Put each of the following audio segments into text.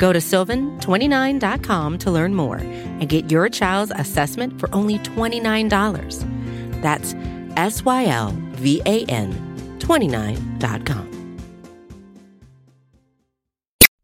Go to sylvan29.com to learn more and get your child's assessment for only $29. That's S Y L V A N 29.com.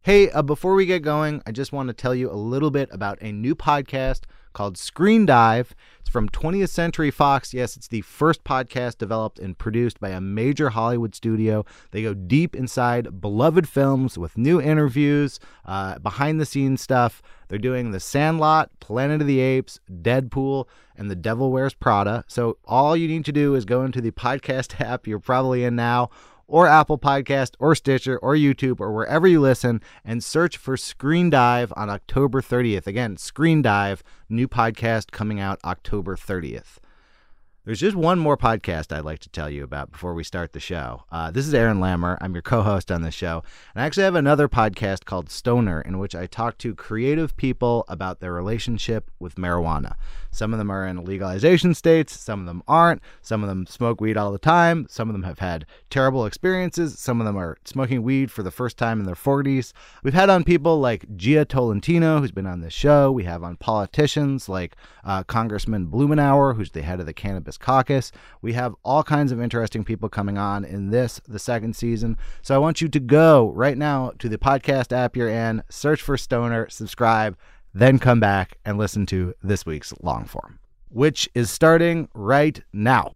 Hey, uh, before we get going, I just want to tell you a little bit about a new podcast called Screen Dive. It's from 20th Century Fox. Yes, it's the first podcast developed and produced by a major Hollywood studio. They go deep inside beloved films with new interviews, uh, behind the scenes stuff. They're doing The Sandlot, Planet of the Apes, Deadpool, and The Devil Wears Prada. So all you need to do is go into the podcast app you're probably in now or Apple Podcast or Stitcher or YouTube or wherever you listen and search for Screen Dive on October 30th. Again, Screen Dive, new podcast coming out October 30th. There's just one more podcast I'd like to tell you about before we start the show. Uh, this is Aaron Lammer. I'm your co host on the show. And I actually have another podcast called Stoner, in which I talk to creative people about their relationship with marijuana. Some of them are in legalization states, some of them aren't. Some of them smoke weed all the time. Some of them have had terrible experiences. Some of them are smoking weed for the first time in their 40s. We've had on people like Jia Tolentino, who's been on this show. We have on politicians like uh, Congressman Blumenauer, who's the head of the Cannabis Caucus. We have all kinds of interesting people coming on in this, the second season. So I want you to go right now to the podcast app you're in, search for Stoner, subscribe, then come back and listen to this week's long form, which is starting right now.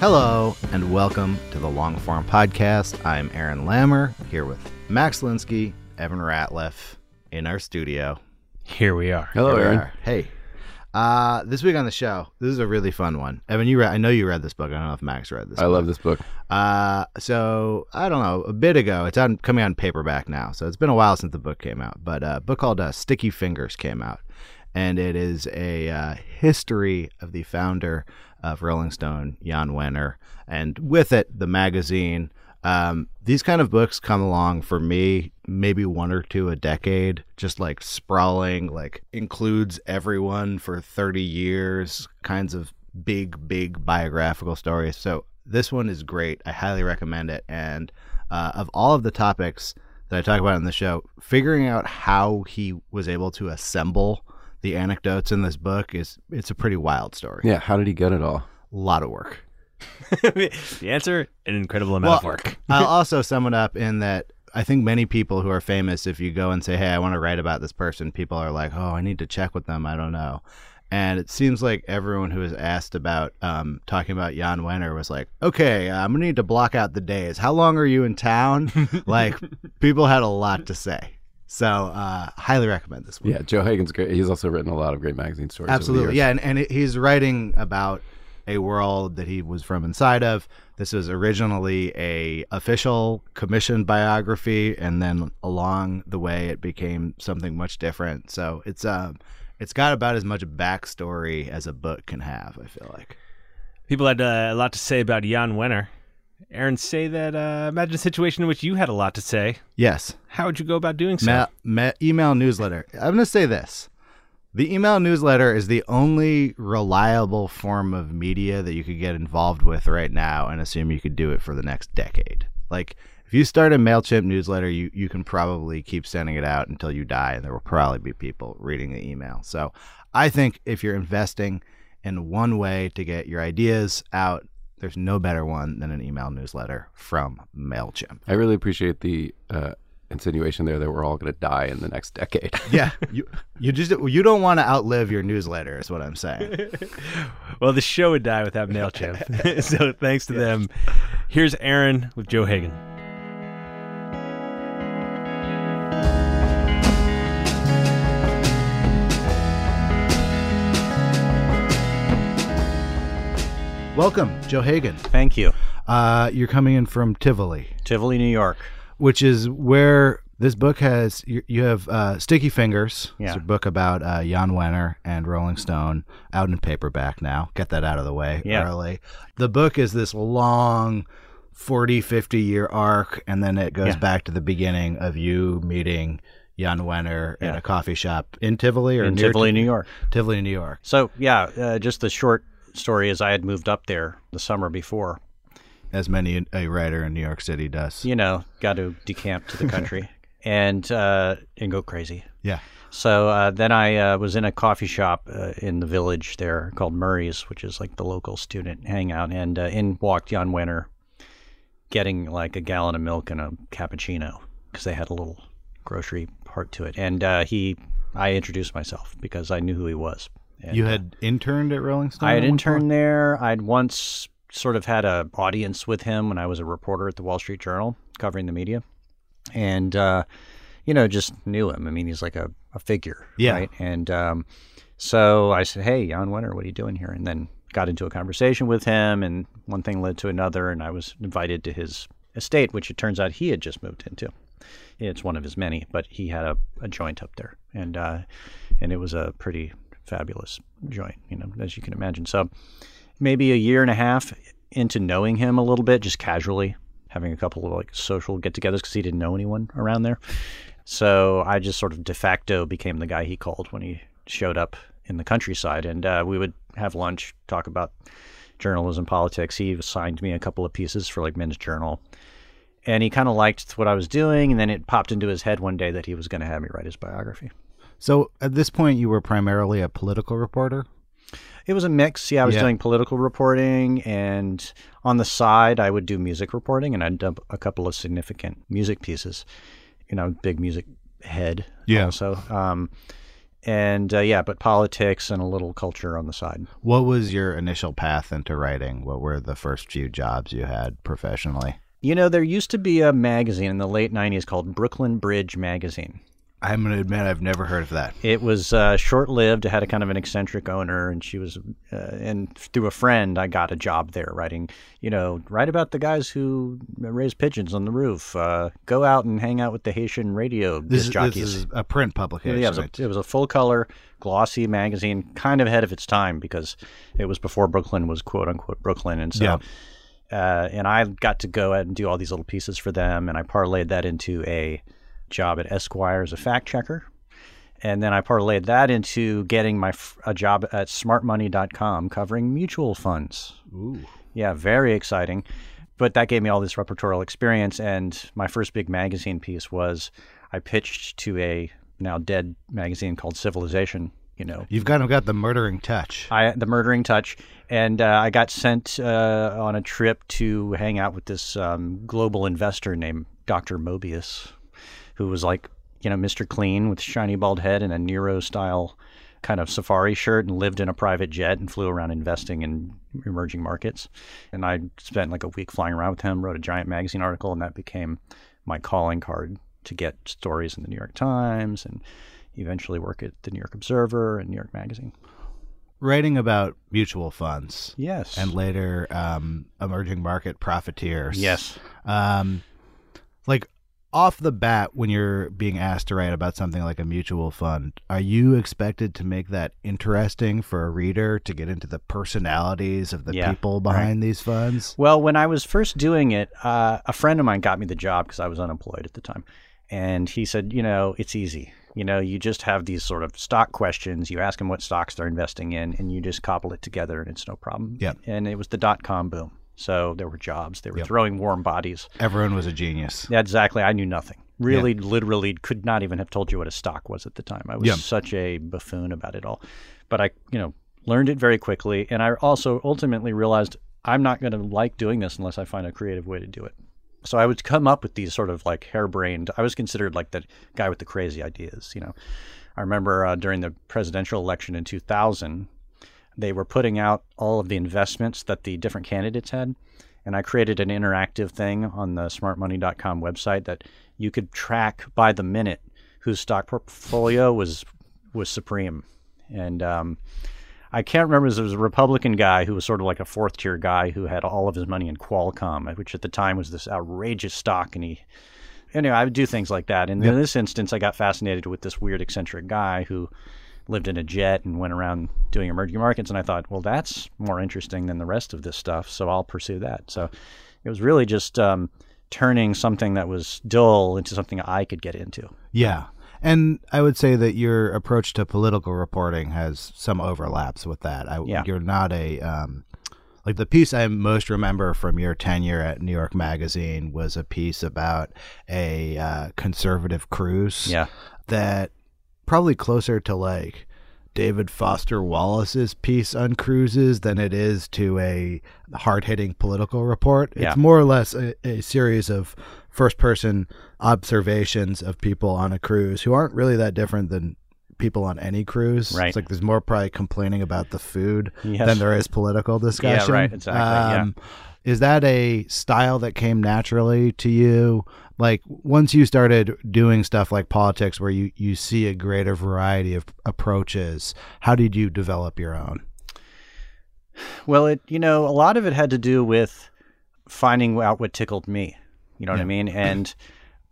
Hello, and welcome to the Longform Podcast. I'm Aaron Lammer here with Max Linsky, Evan Ratliff in our studio. Here we are. Here we are. Hey. Uh, this week on the show, this is a really fun one. Evan, you read, I know you read this book. I don't know if Max read this. I book. love this book. Uh, so I don't know. A bit ago, it's on coming on paperback now. So it's been a while since the book came out. But uh, a book called uh, Sticky Fingers came out, and it is a uh, history of the founder of Rolling Stone, Jann Wenner, and with it the magazine. Um, these kind of books come along for me maybe one or two a decade, just like sprawling, like includes everyone for 30 years, kinds of big, big biographical stories. So this one is great. I highly recommend it. And uh, of all of the topics that I talk about in the show, figuring out how he was able to assemble the anecdotes in this book is it's a pretty wild story. Yeah, how did he get it all? A lot of work. The answer: an incredible amount of work. I'll also sum it up in that I think many people who are famous, if you go and say, "Hey, I want to write about this person," people are like, "Oh, I need to check with them. I don't know." And it seems like everyone who was asked about um, talking about Jann Wenner was like, "Okay, I'm gonna need to block out the days. How long are you in town?" like, people had a lot to say. So, uh, highly recommend this one. Yeah, Joe Hagan's great. He's also written a lot of great magazine stories. over the Absolutely, years. yeah, and, and it- he's writing about a world that he was from inside of. This was originally a official commissioned biography, and then along the way, it became something much different. So it's um, it's got about as much backstory as a book can have. I feel like. People had uh, a lot to say about Jann Wenner. Aaron, say that. Uh, imagine a situation in which you had a lot to say. Yes, How would you go about doing so? Ma- ma- email newsletter. I'm going to say this. The email newsletter is the only reliable form of media that you could get involved with right now and assume you could do it for the next decade. Like, if you start a MailChimp newsletter, you, you can probably keep sending it out until you die, and there will probably be people reading the email. So, I think if you're investing in one way to get your ideas out, there's no better one than an email newsletter from MailChimp. I really appreciate the uh, insinuation there that we're all going to die in the next decade. Yeah, you you just you don't want to outlive your newsletter, is what I'm saying. Well, the show would die without Mailchimp. so thanks to them. Here's Aaron with Joe Hagan. Welcome, Joe Hagan. Thank you. Uh, you're coming in from Tivoli, Tivoli, New York. Which is where This book has you, you have uh, Sticky Fingers. It's a book about uh, Jann Wenner and Rolling Stone, out in paperback now. Get that out of the way Yeah. early. The book is this long 40, 50 year arc, and then it goes Yeah. back to the beginning of you meeting Jann Wenner in Yeah. a coffee shop in Tivoli or in near Tivoli, Ti- New York. Tivoli, New York. So yeah, uh, just the short story is I had moved up there the summer before. As many a writer in New York City does. You know, got to decamp to the country and uh, and go crazy. Yeah. So uh, then I uh, was in a coffee shop uh, in the village there called Murray's, which is like the local student hangout, and uh, in walked Jann Wenner, getting like a gallon of milk and a cappuccino because they had a little grocery part to it. And uh, he, I introduced myself because I knew who he was. And, You had interned at Rolling Stone? I had interned there. I'd once sort of had a audience with him when I was a reporter at the Wall Street Journal covering the media, and uh, you know just knew him. I mean, he's like a, a figure, Yeah. right? And um, so I said, "Hey, Jann Wenner, what are you doing here?" And then got into a conversation with him, and one thing led to another, and I was invited to his estate, which it turns out he had just moved into. It's one of his many, but he had a, a joint up there, and uh, and it was a pretty fabulous joint, you know, as you can imagine. So maybe a year and a half into knowing him a little bit, just casually having a couple of like social get-togethers because he didn't know anyone around there. So I just sort of de facto became the guy he called when he showed up in the countryside, and uh, we would have lunch, talk about journalism, politics. He assigned me a couple of pieces for like Men's Journal, and he kind of liked what I was doing. And then it popped into his head one day that he was going to have me write his biography. So at this point, you were primarily a political reporter? It was a mix. Yeah, I was Yeah. doing political reporting, and on the side, I would do music reporting, and I'd done a couple of significant music pieces. You know, big music head. Yeah. Also, um, and uh, yeah, but politics and a little culture on the side. What was your initial path into writing? What were the first few jobs you had professionally? You know, there used to be a magazine in the late '90s called Brooklyn Bridge Magazine. I'm going to admit I've never heard of that. It was uh, short-lived. It had a kind of an eccentric owner, and she was, uh, and through a friend, I got a job there writing. You know, write about the guys who raise pigeons on the roof. Uh, go out and hang out with the Haitian radio This, is, jockeys. this is a print publication. yeah, it was, a, it was a full-color, glossy magazine, kind of ahead of its time because it was before Brooklyn was quote unquote Brooklyn, and so. Yeah. Uh, and I got to go out and do all these little pieces for them, and I parlayed that into a job at Esquire as a fact checker. And then I parlayed that into getting my a job at smartmoney.com covering mutual funds. Ooh. Yeah, very exciting. But that gave me all this repertorial experience. And my first big magazine piece was I pitched to a now dead magazine called Civilization. You know, You've kind of got the murdering touch. I the murdering touch, and uh, I got sent uh, on a trip to hang out with this um, global investor named Dr. Mobius, who was like you know Mr. Clean with shiny bald head and a Nero style kind of safari shirt, and lived in a private jet and flew around investing in emerging markets. And I spent like a week flying around with him, wrote a giant magazine article, and that became my calling card to get stories in the New York Times and eventually work at the New York Observer and New York Magazine. Writing about mutual funds Yes. and later um, emerging market profiteers. yes. Um, like off the bat, when you're being asked to write about something like a mutual fund, are you expected to make that interesting for a reader to get into the personalities of the Yeah, people behind these funds? Well, when I was first doing it, uh, a friend of mine got me the job because I was unemployed at the time. And he said, you know, it's easy. You know, you just have these sort of stock questions. You ask them what stocks they're investing in, and you just cobble it together, and it's no problem. yeah And it was the dot com boom. So there were jobs. They were Yep. throwing warm bodies. Everyone was a genius. Yeah, exactly. I knew nothing. Really, literally, could not even have told you what a stock was at the time. I was Yeah. such a buffoon about it all. But I, you know, learned it very quickly, and I also ultimately realized I'm not going to like doing this unless I find a creative way to do it. So I would come up with these sort of like harebrained. I was considered like the guy with the crazy ideas. You know, I remember uh, during the presidential election in 2000, they were putting out all of the investments that the different candidates had. And I created an interactive thing on the smartmoney.com website that you could track by the minute whose stock portfolio was was supreme. And um, I can't remember. There was a Republican guy who was sort of like a fourth tier guy who had all of his money in Qualcomm, which at the time was this outrageous stock, and he anyway, I would do things like that. And in this instance, I got fascinated with this weird eccentric guy who lived in a jet and went around doing emerging markets. And I thought, well, that's more interesting than the rest of this stuff. So I'll pursue that. So it was really just um, turning something that was dull into something I could get into. Yeah. And I would say that your approach to political reporting has some overlaps with that. I, Yeah. You're not a um, like the piece I most remember from your tenure at New York Magazine was a piece about a uh, conservative cruise. Yeah. that probably closer to like David Foster Wallace's piece on cruises than it is to a hard hitting political report. It's Yeah. more or less a, a series of first person observations of people on a cruise who aren't really that different than people on any cruise. Right. It's like there's more probably complaining about the food Yes. than there is political discussion. Yeah, right, exactly, yeah. Um, Is that a style that came naturally to you? Like once you started doing stuff like politics where you, you see a greater variety of approaches, how did you develop your own? Well, it you know a lot of it had to do with finding out what tickled me. You know what I mean? And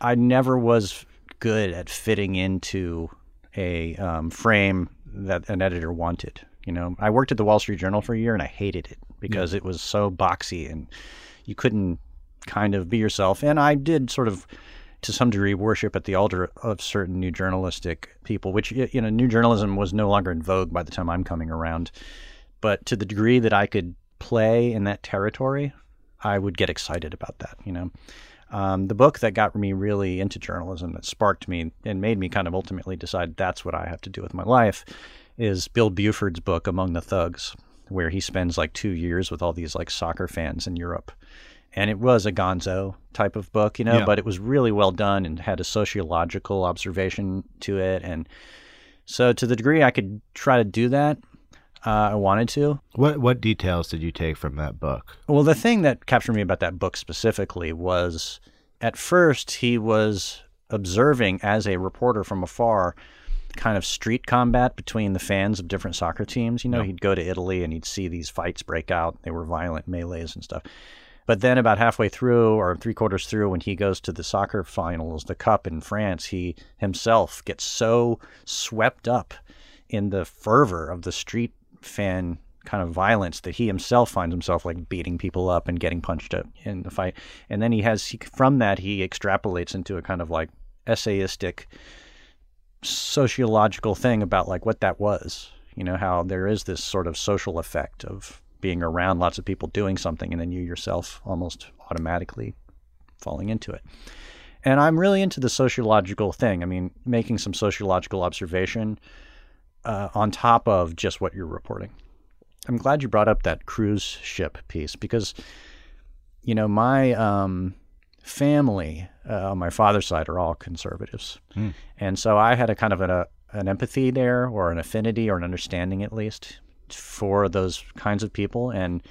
I never was good at fitting into a um, frame that an editor wanted. You know, I worked at the Wall Street Journal for a year and I hated it because it was so boxy and you couldn't kind of be yourself. And I did sort of, to some degree, worship at the altar of certain new journalistic people, which you know, new journalism was no longer in vogue by the time I'm coming around. But to the degree that I could play in that territory, I would get excited about that. You know, um, the book that got me really into journalism, that sparked me and made me kind of ultimately decide that's what I have to do with my life, is Bill Buford's book Among the Thugs, where he spends like two years with all these like soccer fans in Europe. And it was a gonzo type of book, you know, Yeah. but it was really well done and had a sociological observation to it. And so, to the degree I could try to do that, uh, I wanted to. What what details did you take from that book? Well, the thing that captured me about that book specifically was at first he was observing as a reporter from afar kind of street combat between the fans of different soccer teams. You know, he'd go to Italy and he'd see these fights break out. They were violent melees and stuff. But then about halfway through or three quarters through, when he goes to the soccer finals, the cup in France, he himself gets so swept up in the fervor of the street fan kind of violence that he himself finds himself like beating people up and getting punched up in the fight. And then he has he, from that he extrapolates into a kind of like essayistic sociological thing about like what that was. You know how there is this sort of social effect of being around lots of people doing something and then you yourself almost automatically falling into it. And I'm really into the sociological thing. I mean, making some sociological observation uh, on top of just what you're reporting. I'm glad you brought up that cruise ship piece because, you know, my um, family uh, on my father's side are all conservatives, and so I had a kind of an, a, an empathy there, or an affinity, or an understanding at least for those kinds of people. And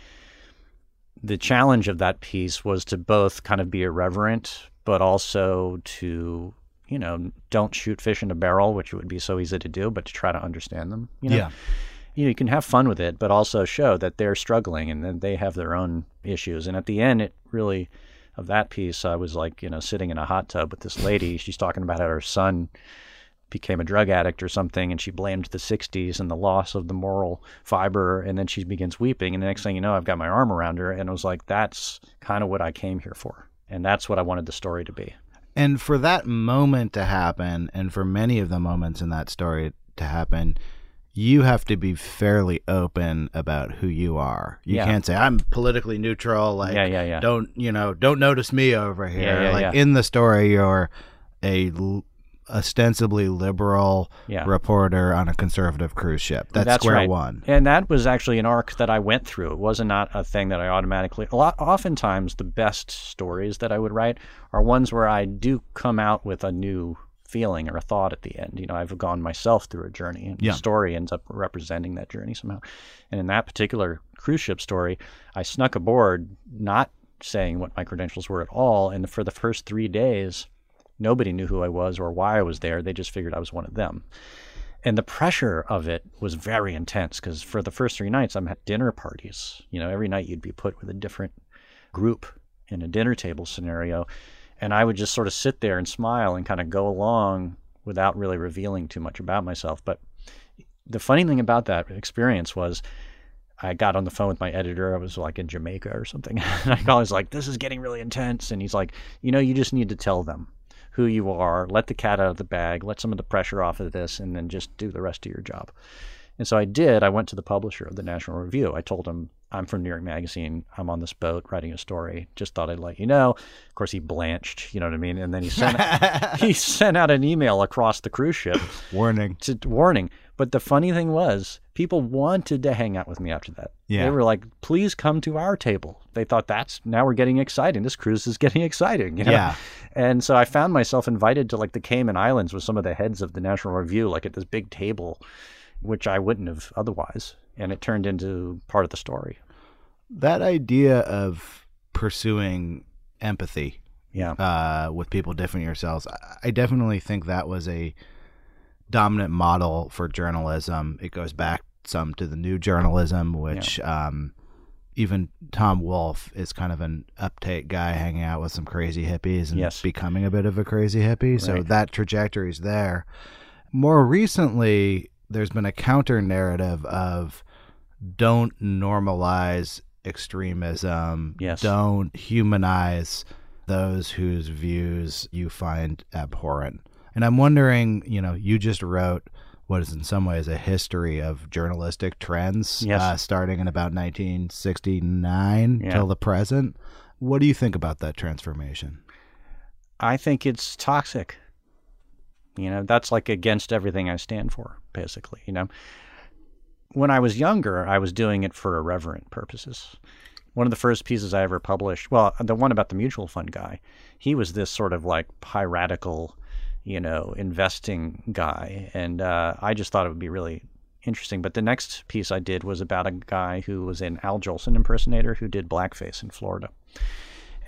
the challenge of that piece was to both kind of be irreverent, but also to you know don't shoot fish in a barrel, which would be so easy to do, but to try to understand them. You know? Yeah. you know, you can have fun with it, but also show that they're struggling and that they have their own issues. And at the end, it really, of that piece, I was like, you know, sitting in a hot tub with this lady. She's talking about how her son became a drug addict or something, and she blamed the 60s and the loss of the moral fiber. And then she begins weeping. And the next thing you know, I've got my arm around her. And I was like, that's kind of what I came here for. And that's what I wanted the story to be. And for that moment to happen, and for many of the moments in that story to happen, you have to be fairly open about who you are. You Yeah. can't say I'm politically neutral. Like, Yeah, yeah, yeah. Don't you know? Don't notice me over here. Yeah, yeah, like in the story, you're a l- ostensibly liberal reporter on a conservative cruise ship. That's, That's square right. one. And that was actually an arc that I went through. It was not not a thing that I automatically. A lot, oftentimes, the best stories that I would write are ones where I do come out with a new feeling or a thought at the end. You know, I've gone myself through a journey, and Yeah. the story ends up representing that journey somehow. And in that particular cruise ship story, I snuck aboard, not saying what my credentials were at all. And for the first three days, nobody knew who I was or why I was there. They just figured I was one of them. And the pressure of it was very intense because for the first three nights, I'm at dinner parties. You know, every night you'd be put with a different group in a dinner table scenario. And I would just sort of sit there and smile and kind of go along without really revealing too much about myself. But the funny thing about that experience was I got on the phone with my editor. I was like in Jamaica or something. and I was like, this is getting really intense. And he's like, you know, you just need to tell them who you are, let the cat out of the bag, let some of the pressure off of this, and then just do the rest of your job. And so I did. I went to the publisher of the National Review. I told him, I'm from New York Magazine. I'm on this boat writing a story. Just thought I'd let you know. Of course, he blanched, you know what I mean? And then he sent, he sent out an email across the cruise ship Warning. to warning. But the funny thing was, people wanted to hang out with me after that. Yeah. They were like, please come to our table. They thought that's now we're getting exciting. This cruise is getting exciting. You know? Yeah. And so I found myself invited to like the Cayman Islands with some of the heads of the National Review, like at this big table, which I wouldn't have otherwise. And it turned into part of the story. That idea of pursuing empathy Yeah. uh, with people different yourselves, I- definitely think that was a dominant model for journalism. It goes back some to the new journalism, which um, even Tom Wolfe is kind of an uptight guy hanging out with some crazy hippies and Yes. becoming a bit of a crazy hippie. So that trajectory is there. More recently, there's been a counter narrative of don't normalize extremism. Yes. Don't humanize those whose views you find abhorrent. And I'm wondering, you know, you just wrote what is in some ways a history of journalistic trends, Yes. uh, starting in about 1969 Yeah. till the present. What do you think about that transformation? I think it's toxic. You know, that's like against everything I stand for, basically. You know, when I was younger, I was doing it for irreverent purposes. One of the first pieces I ever published, well, the one about the mutual fund guy, he was this sort of like piratical, you know, investing guy. And uh, I just thought it would be really interesting. But the next piece I did was about a guy who was an Al Jolson impersonator who did blackface in Florida.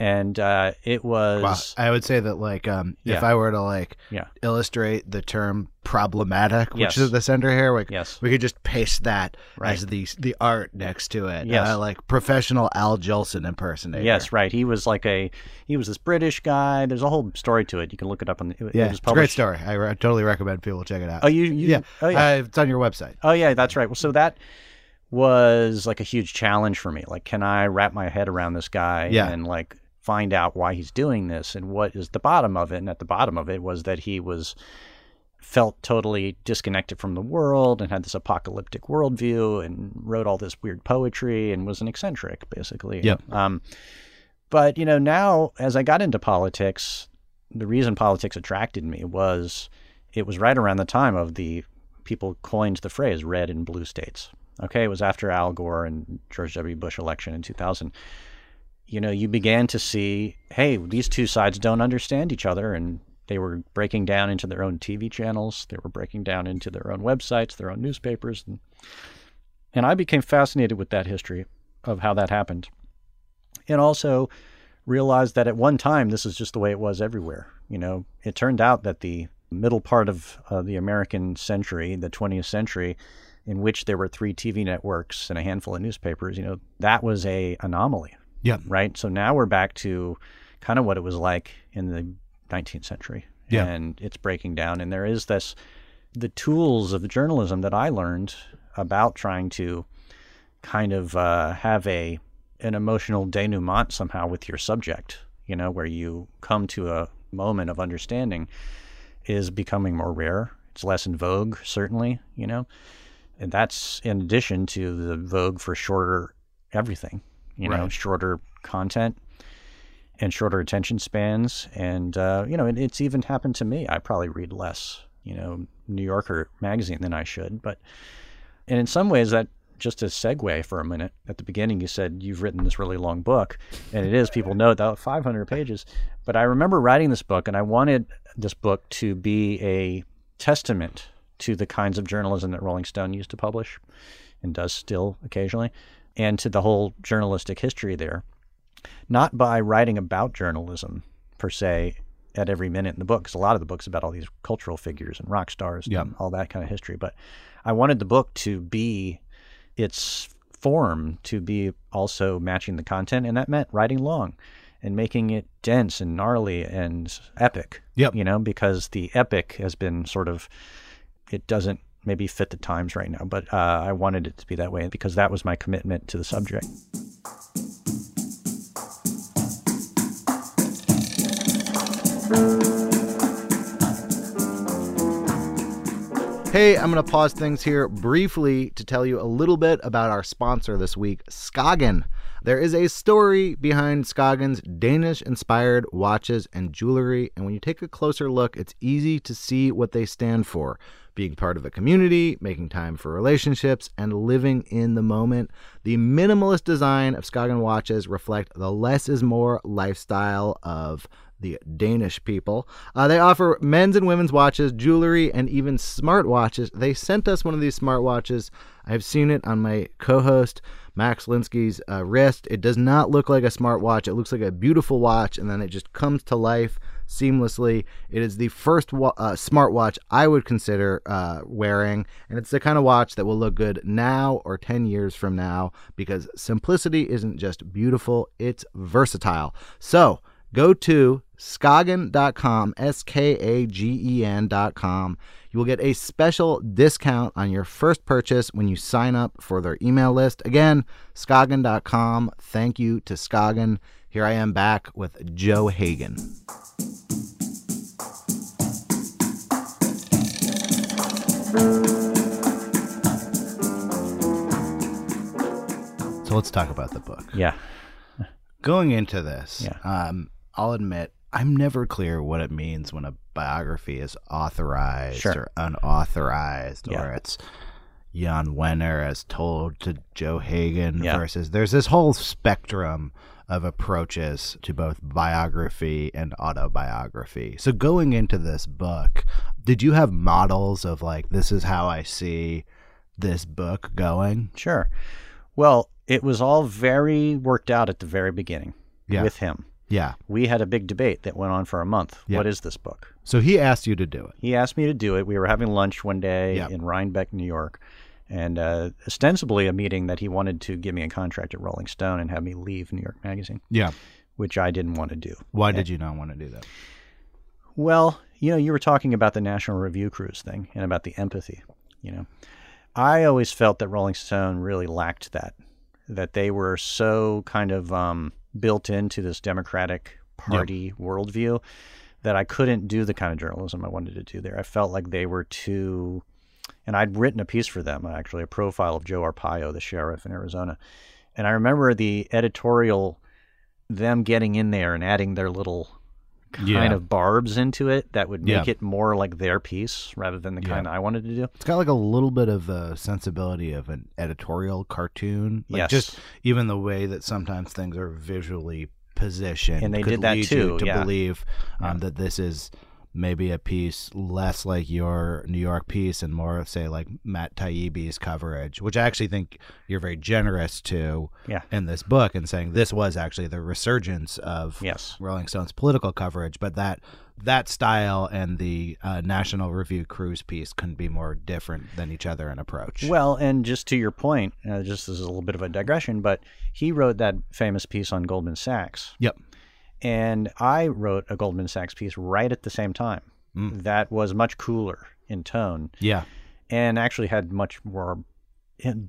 And uh, it was. Wow. I would say that, like, um, if I were to like Yeah. illustrate the term problematic, which Yes. is the center here, like, Yes. we could just paste that Right. as the the art next to it. Yes. uh, like professional Al Jolson impersonator. Yes, right. He was like a he was this British guy. There's a whole story to it. You can look it up on the. It, yeah, it it's a great story. I re- totally recommend people check it out. Oh, you, you yeah, Oh yeah. Uh, it's on your website. oh yeah. That's right. Well, so that was like a huge challenge for me. Like, can I wrap my head around this guy Yeah. and like find out why he's doing this and what is the bottom of it? And at the bottom of it was that he was felt totally disconnected from the world and had this apocalyptic worldview and wrote all this weird poetry and was an eccentric basically. Yeah. Um, but you know, now as I got into politics, the reason politics attracted me was it was right around the time of the people coined the phrase red and blue states. Okay, it was after Al Gore and George W. Bush election in 2000. You know, you began to see, hey, these two sides don't understand each other, and they were breaking down into their own TV channels. They were breaking down into their own websites, their own newspapers, and, and I became fascinated with that history of how that happened, and also realized that at one time this is just the way it was everywhere. You know, it turned out that the middle part of uh, the American century, the 20th century, in which there were three TV networks and a handful of newspapers, you know, that was a anomaly, Yeah. right? So now we're back to kind of what it was like in the 19th century. Yeah. And it's breaking down. And there is this, the tools of journalism that I learned about trying to kind of uh, have a an emotional denouement somehow with your subject, you know, where you come to a moment of understanding is becoming more rare. It's less in vogue, certainly, you know. And that's in addition to the vogue for shorter everything, you know, shorter content and shorter attention spans. And, uh, you know, it, it's even happened to me. I probably read less, you know, New Yorker magazine than I should. But, and in some ways, that just a segue for a minute. At the beginning, you said you've written this really long book, and it is. People know that 500 pages. But I remember writing this book, and I wanted this book to be a testament to the kinds of journalism that Rolling Stone used to publish, and does still occasionally, and to the whole journalistic history there. Not by writing about journalism per se at every minute in the book, because a lot of the book's about all these cultural figures and rock stars and all that kind of history. But I wanted the book to be its form to be also matching the content, and that meant writing long. and making it dense and gnarly and epic. Yep. You know, because the epic has been sort of, it doesn't maybe fit the times right now, but uh, I wanted it to be that way because that was my commitment to the subject. Hey, I'm going to pause things here briefly to tell you a little bit about our sponsor this week, Skagen. There is a story behind Skagen's Danish inspired watches and jewelry, and when you take a closer look, it's easy to see what they stand for being part of a community, making time for relationships, and living in the moment. The minimalist design of Skagen watches reflect the less is more lifestyle of the Danish people. Uh, they offer men's and women's watches, jewelry, and even smartwatches. They sent us one of these smartwatches. I've seen it on my co host Max Linsky's uh, wrist. It does not look like a smartwatch, it looks like a beautiful watch, and then it just comes to life seamlessly. It is the first wa- uh, smartwatch I would consider uh, wearing, and it's the kind of watch that will look good now or 10 years from now because simplicity isn't just beautiful, it's versatile. So, go to skagen.com, S K A G E N.com. You will get a special discount on your first purchase when you sign up for their email list. Again, skagen.com. Thank you to Skagen. Here I am back with Joe Hagan. So let's talk about the book. Yeah. Going into this, Yeah. um, I'll admit I'm never clear what it means when a biography is authorized Sure. or unauthorized, Yeah. or it's Jann Wenner as told to Joe Hagan Yeah. versus there's this whole spectrum of approaches to both biography and autobiography. So going into this book, did you have models of like this is how I see this book going? Sure. Well, it was all very worked out at the very beginning Yeah. with him. Yeah. We had a big debate that went on for a month. Yeah. What is this book? So he asked you to do it. He asked me to do it. We were having lunch one day Yeah. in Rhinebeck, New York, and uh, ostensibly a meeting that he wanted to give me a contract at Rolling Stone and have me leave New York Magazine, Yeah. which I didn't want to do. Why did you not want to do that? Well, you know, you were talking about the National Review Cruise thing and about the empathy. You know, I always felt that Rolling Stone really lacked that. That they were so kind of um, built into this Democratic Party worldview that I couldn't do the kind of journalism I wanted to do there. I felt like they were too. And I'd written a piece for them, actually, a profile of Joe Arpaio, the sheriff in Arizona. And I remember the editorial, them getting in there and adding their little kind Yeah. of barbs into it that would make Yeah. it more like their piece rather than the Yeah. kind I wanted to do. It's got like a little bit of the sensibility of an editorial cartoon. Like Yes. Just even the way that sometimes things are visually positioned. And they could did that lead too, You to yeah. believe um, that this is maybe a piece less like your New York piece and more, say, like Matt Taibbi's coverage, which I actually think you're very generous to Yeah. in this book and saying this was actually the resurgence of Yes. Rolling Stone's political coverage, but that that style and the uh, National Review cruise piece couldn't be more different than each other in approach. Well, and just to your point, uh, just this is a little bit of a digression, but he wrote that famous piece on Goldman Sachs. Yep. And I wrote a Goldman Sachs piece right at the same time Mm. that was much cooler in tone Yeah. and actually had much more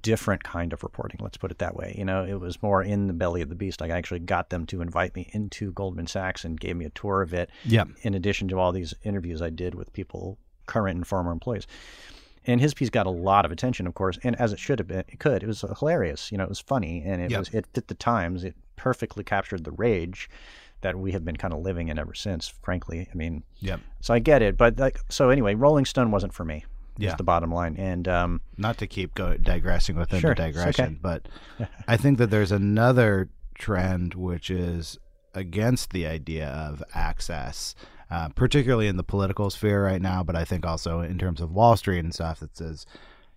different kind of reporting. Let's put it that way. You know, it was more in the belly of the beast. I actually got them to invite me into Goldman Sachs and gave me a tour of it. Yep. In addition to all these interviews I did with people, current and former employees. And his piece got a lot of attention, of course, and as it should have been, it could. It was hilarious. You know, it was funny, and it Yep. was it fit the times. It perfectly captured the rage that we have been kind of living in ever since. Frankly, I mean, Yep. so I get it, but like, so anyway, Rolling Stone wasn't for me. Yeah. Is the bottom line, and um, Not to keep go digressing within Sure, the digression, okay. but I think that there's another trend which is against the idea of access, uh, particularly in the political sphere right now, but I think also in terms of Wall Street and stuff that says,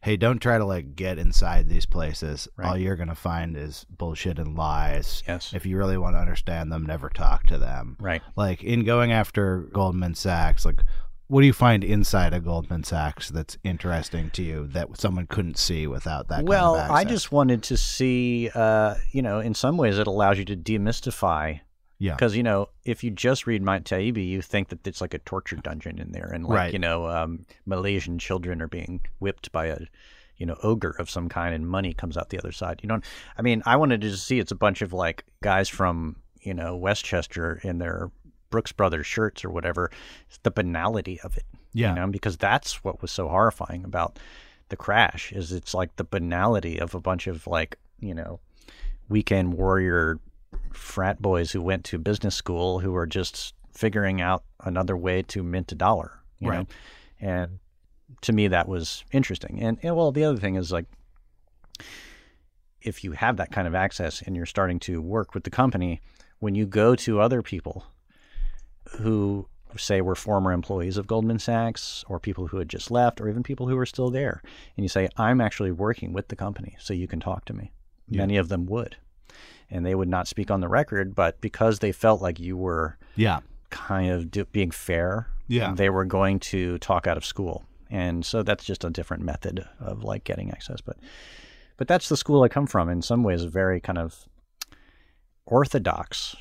hey, don't try to like get inside these places. All you're going to find is bullshit and lies. Yes. If you really want to understand them, never talk to them. right. Like in going after Goldman Sachs, like what do you find inside a Goldman Sachs that's interesting to you that someone couldn't see without that? well, kind of I just wanted to see, uh, you know, in some ways it allows you to demystify Yeah. Because, you know, if you just read Matt Taibbi, you think that it's like a torture dungeon in there. And, like, Right. you know, um, Malaysian children are being whipped by a, you know, ogre of some kind and money comes out the other side. You know, I mean, I wanted to just see it's a bunch of like guys from, you know, Westchester in their Brooks Brothers shirts or whatever. It's the banality of it. Yeah. You know, because that's what was so horrifying about the crash is it's like the banality of a bunch of like, you know, weekend warrior frat boys who went to business school who are just figuring out another way to mint a dollar. You Right. Know? And to me that was interesting. And, and well the other thing is like if you have that kind of access and you're starting to work with the company, when you go to other people who say were former employees of Goldman Sachs or people who had just left or even people who were still there, and you say, I'm actually working with the company, so you can talk to me. Many of them would. And they would not speak on the record, but because they felt like you were Yeah. kind of do, being fair, Yeah. they were going to talk out of school. And so that's just a different method of like getting access. But but that's the school I come from. In some ways, a very kind of orthodox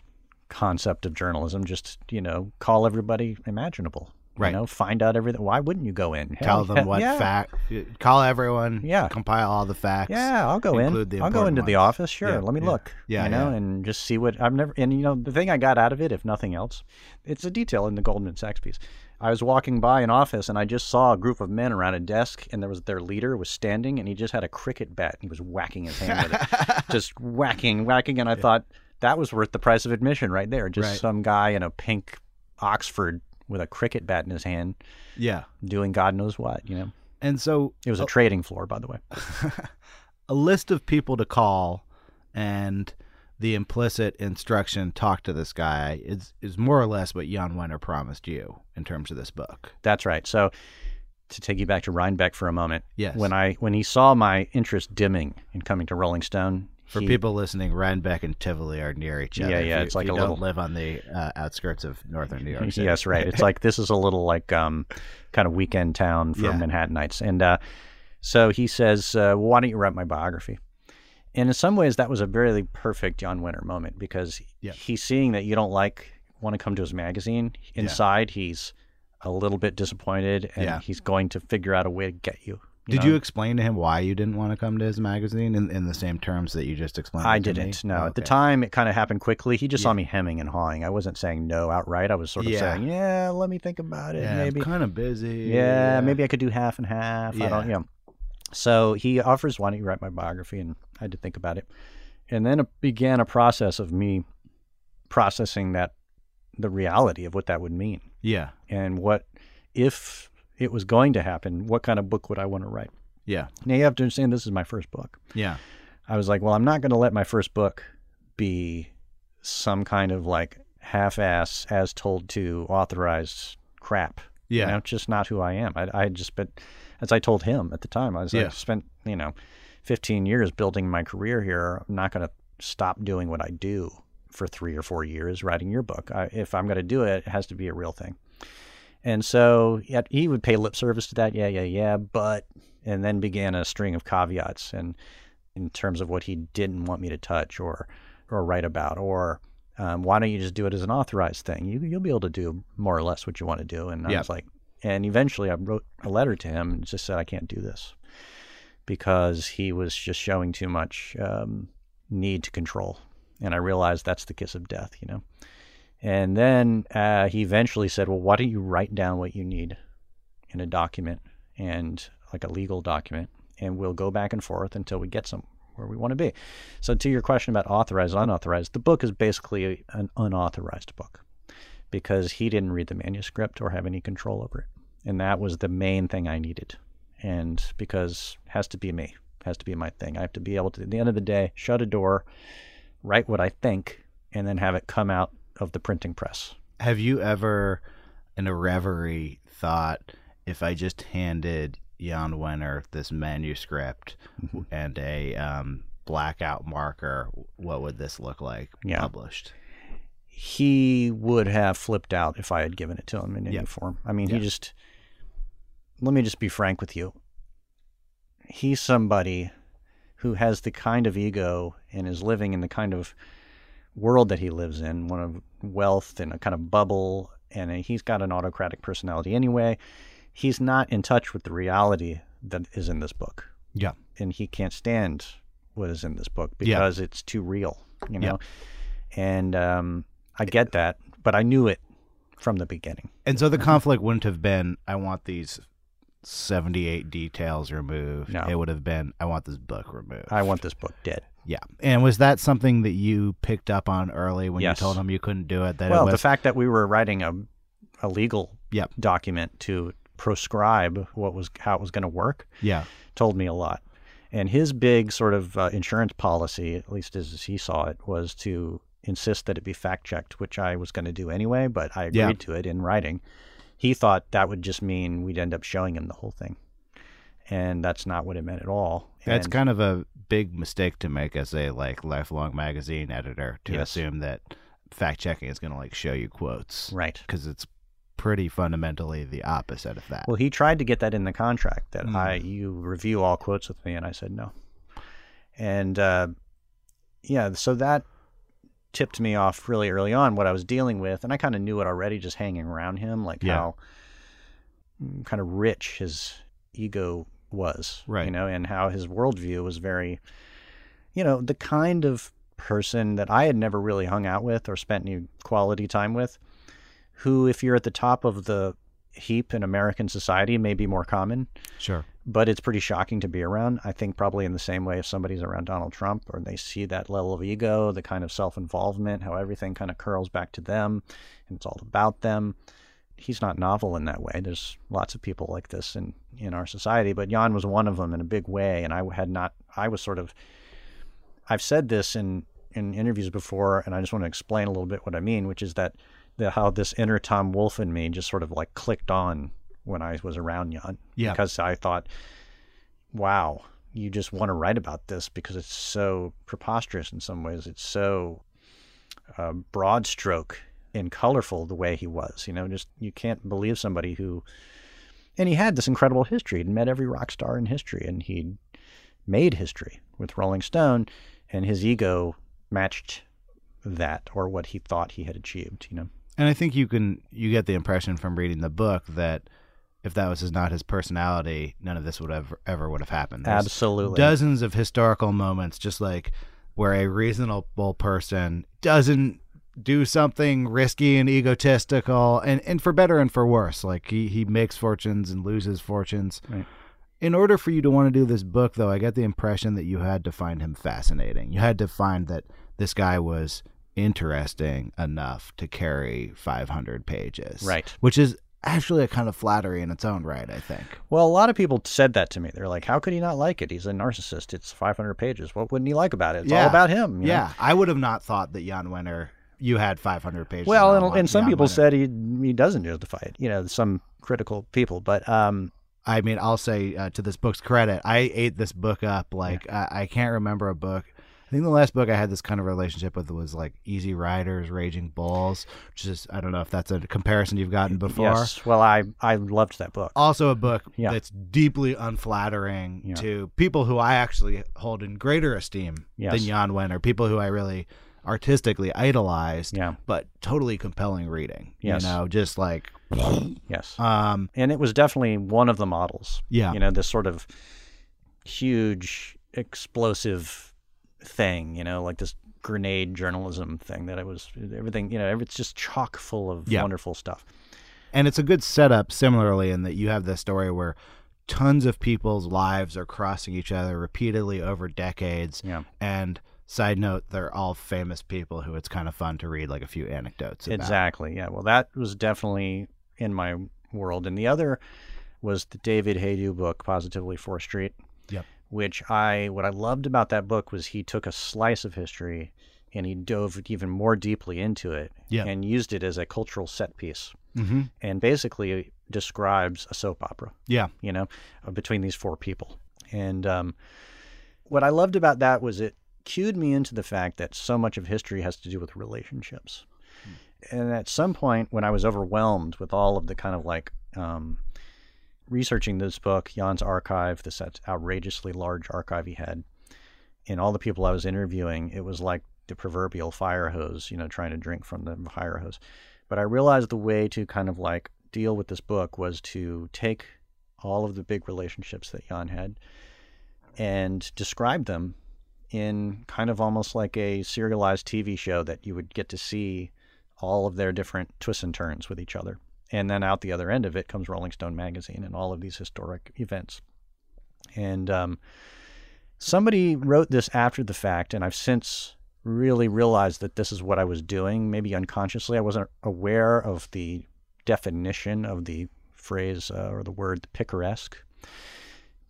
concept of journalism. Just you know, call everybody imaginable. Right. You know, find out everything. Why wouldn't you go in? Tell them what yeah. fact. Call everyone. Yeah. Compile all the facts. Yeah, I'll go in. I'll go into the office. Sure, Yeah, let me yeah. look. Yeah, you know, and just see what I've never. And you know, the thing I got out of it, if nothing else, it's a detail in the Goldman Sachs piece. I was walking by an office and I just saw a group of men around a desk, and there was their leader was standing, and he just had a cricket bat, and he was whacking his hand with it, just whacking, whacking, and I thought that was worth the price of admission right there. Just Right. some guy in a pink Oxford with a cricket bat in his hand, Yeah. doing God knows what. You know, And so it was a uh, trading floor, by the way. a list of people to call and the implicit instruction talk to this guy is is more or less what Jann Wenner promised you in terms of this book. That's right. So to take you back to Rhinebeck for a moment, Yes. when I when he saw my interest dimming in coming to Rolling Stone, For he- people listening, Rhinebeck and Tivoli are near each other. Yeah, yeah, you- it's like you a don't little- live on the uh, outskirts of northern New York. City. yes, right. It's like this is a little like um, kind of weekend town for Yeah. Manhattanites, and uh, so he says, uh, well, "Why don't you write my biography?" And in some ways, that was a really perfect Jann Wenner moment because Yeah. he's seeing that you don't like want to come to his magazine. Inside, he's a little bit disappointed, and Yeah. he's going to figure out a way to get you. Did know? you explain to him why you didn't want to come to his magazine in, in the same terms that you just explained? I didn't. me? No, Oh, at the time it kind of happened quickly. He just Yeah. saw me hemming and hawing. I wasn't saying no outright. I was sort of Yeah. saying, "Yeah, let me think about it. Yeah, maybe, kind of busy. yeah, maybe I could do half and half. I don't, Yeah. yeah." So he offers, "Why don't you write my biography?" And I had to think about it, and then it began a process of me processing that the reality of what that would mean Yeah, and what if it was going to happen. What kind of book would I want to write? yeah, Now you have to understand this is my first book. yeah, I was like, well, I'm not going to let my first book be some kind of like half-ass, as told to authorized crap. Yeah. you know, just not who I am. I, I just, but as I told him at the time, I was Yeah. like, spent you know, 15 years building my career here. I'm not going to stop doing what I do for three or four years writing your book. I, if I'm going to do it, it has to be a real thing. And so yet he would pay lip service to that. Yeah, yeah, yeah. But, and then began a string of caveats and in terms of what he didn't want me to touch or, or write about, or um, why don't you just do it as an authorized thing? You, you'll be able to do more or less what you want to do. And I was like, and eventually I wrote a letter to him and just said, I can't do this because he was just showing too much um, need to control. And I realized that's the kiss of death, you know. And then uh, he eventually said, Well, why don't you write down what you need in a document and like a legal document, and we'll go back and forth until we get some where we want to be. So, to your question about authorized, unauthorized, the book is basically an unauthorized book because he didn't read the manuscript or have any control over it. And that was the main thing I needed. And because it has to be me, it has to be my thing. I have to be able to, at the end of the day, shut a door, write what I think, and then have it come out of the printing press. Have you ever, in a reverie, thought if I just handed Jann Wenner this manuscript Mm-hmm. and a um, blackout marker, what would this look like Yeah. published? he would have flipped out if I had given it to him in any Yeah. form. I mean, Yeah. he just. Let me just be frank with you. He's somebody who has the kind of ego and is living in the kind of world that he lives in, one of wealth and a kind of bubble, and he's got an autocratic personality anyway. He's not in touch with the reality that is in this book, Yeah. and he can't stand what is in this book Yeah. because it's too real, you know. And um, I get that, but I knew it from the beginning. And so the conflict wouldn't have been, I want these 78 details removed. No. It would have been, I want this book removed. I want this book dead. Yeah. And was that something that you picked up on early when Yes. you told him you couldn't do it? That well, it was, the fact that we were writing a, a legal Yep. document to proscribe what was how it was going to work yeah. told me a lot. And his big sort of uh, insurance policy, at least as he saw it, was to insist that it be fact checked, which I was going to do anyway, but I agreed Yeah. to it in writing. He thought that would just mean we'd end up showing him the whole thing. And that's not what it meant at all. That's And- kind of a big mistake to make as a like lifelong magazine editor to Yes. assume that fact checking is going to like show you quotes. right. Because it's pretty fundamentally the opposite of that. Well, he tried to get that in the contract that Mm. I you review all quotes with me, and I said no. And uh, yeah, so that tipped me off really early on what I was dealing with, and I kind of knew it already just hanging around him, like Yeah. how kind of rich his ego was, Right. You know, and how his worldview was very, you know, the kind of person that I had never really hung out with or spent any quality time with who, if you're at the top of the heap in American society, may be more common, sure. but it's pretty shocking to be around. I think probably in the same way if somebody's around Donald Trump or they see that level of ego, the kind of self involvement, how everything kind of curls back to them and it's all about them. He's not novel in that way. There's lots of people like this in, in our society, but Jann was one of them in a big way. And I had not, I was sort of, I've said this in, in interviews before, and I just want to explain a little bit what I mean, which is that the, how this inner Tom Wolfe in me just sort of like clicked on when I was around Jann. Yeah. Because I thought, wow, you just want to write about this because it's so preposterous in some ways. It's so uh, broad stroke and colorful the way he was. You know, just you can't believe somebody who, and he had this incredible history. He'd met every rock star in history, and he'd made history with Rolling Stone, and his ego matched that or what he thought he had achieved. You know, And I think you can you get the impression from reading the book that if that was his, not his personality, none of this would ever ever would have happened. There's absolutely. dozens of historical moments, just like where a reasonable person doesn't do something risky and egotistical, and and for better and for worse. Like he he makes fortunes and loses fortunes. Right. In order for you to want to do this book, though, I get the impression that you had to find him fascinating. You had to find that this guy was interesting enough to carry 500 pages. Right. Which is actually a kind of flattery in its own right, I think. Well, a lot of people said that to me. They're like, "How could he not like it? He's a narcissist. It's 500 pages. What wouldn't he like about it? It's Yeah. all about him." you know? Yeah, I would have not thought that Jann Wenner. You had 500 pages. Well, and, and some people said he he doesn't justify it. You know, some critical people, but um, I mean, I'll say uh, to this book's credit, I ate this book up. Like I, I can't remember a book. I think the last book I had this kind of relationship with was like Easy Riders, Raging Bulls, which is I don't know if that's a comparison you've gotten before. yes. Well, I I loved that book. Also, a book Yeah. that's deeply unflattering Yeah. to people who I actually hold in greater esteem Yes. than Jann Wen, or people who I really artistically idolized, Yeah. but totally compelling reading. Yes. You know, just like, Yes. um, and it was definitely one of the models. Yeah. You know, this sort of huge explosive thing. You know, like this grenade journalism thing that it was everything. You know, it's just chock full of Yeah. wonderful stuff. And it's a good setup, similarly, in that you have this story where tons of people's lives are crossing each other repeatedly over decades. Yeah. And side note, they're all famous people who it's kind of fun to read like a few anecdotes about. Exactly. Yeah. Well, that was definitely in my world. And the other was the David Hajdu book, Positively Fourth Street. Yep. Which I, what I loved about that book was he took a slice of history and he dove even more deeply into it Yep. and used it as a cultural set piece Mm-hmm. and basically describes a soap opera Yeah. you know, uh, between these four people. And um, what I loved about that was it cued me into the fact that so much of history has to do with relationships. And at some point, when I was overwhelmed with all of the kind of like um, researching this book, Jann's archive, this outrageously large archive he had, and all the people I was interviewing, it was like the proverbial fire hose, you know, trying to drink from the fire hose. But I realized the way to kind of like deal with this book was to take all of the big relationships that Jann had and describe them in kind of almost like a serialized TV show that you would get to see all of their different twists and turns with each other. And then out the other end of it comes Rolling Stone magazine and all of these historic events. And um, somebody wrote this after the fact, and I've since really realized that this is what I was doing, maybe unconsciously. I wasn't aware of the definition of the phrase uh, or the word picaresque.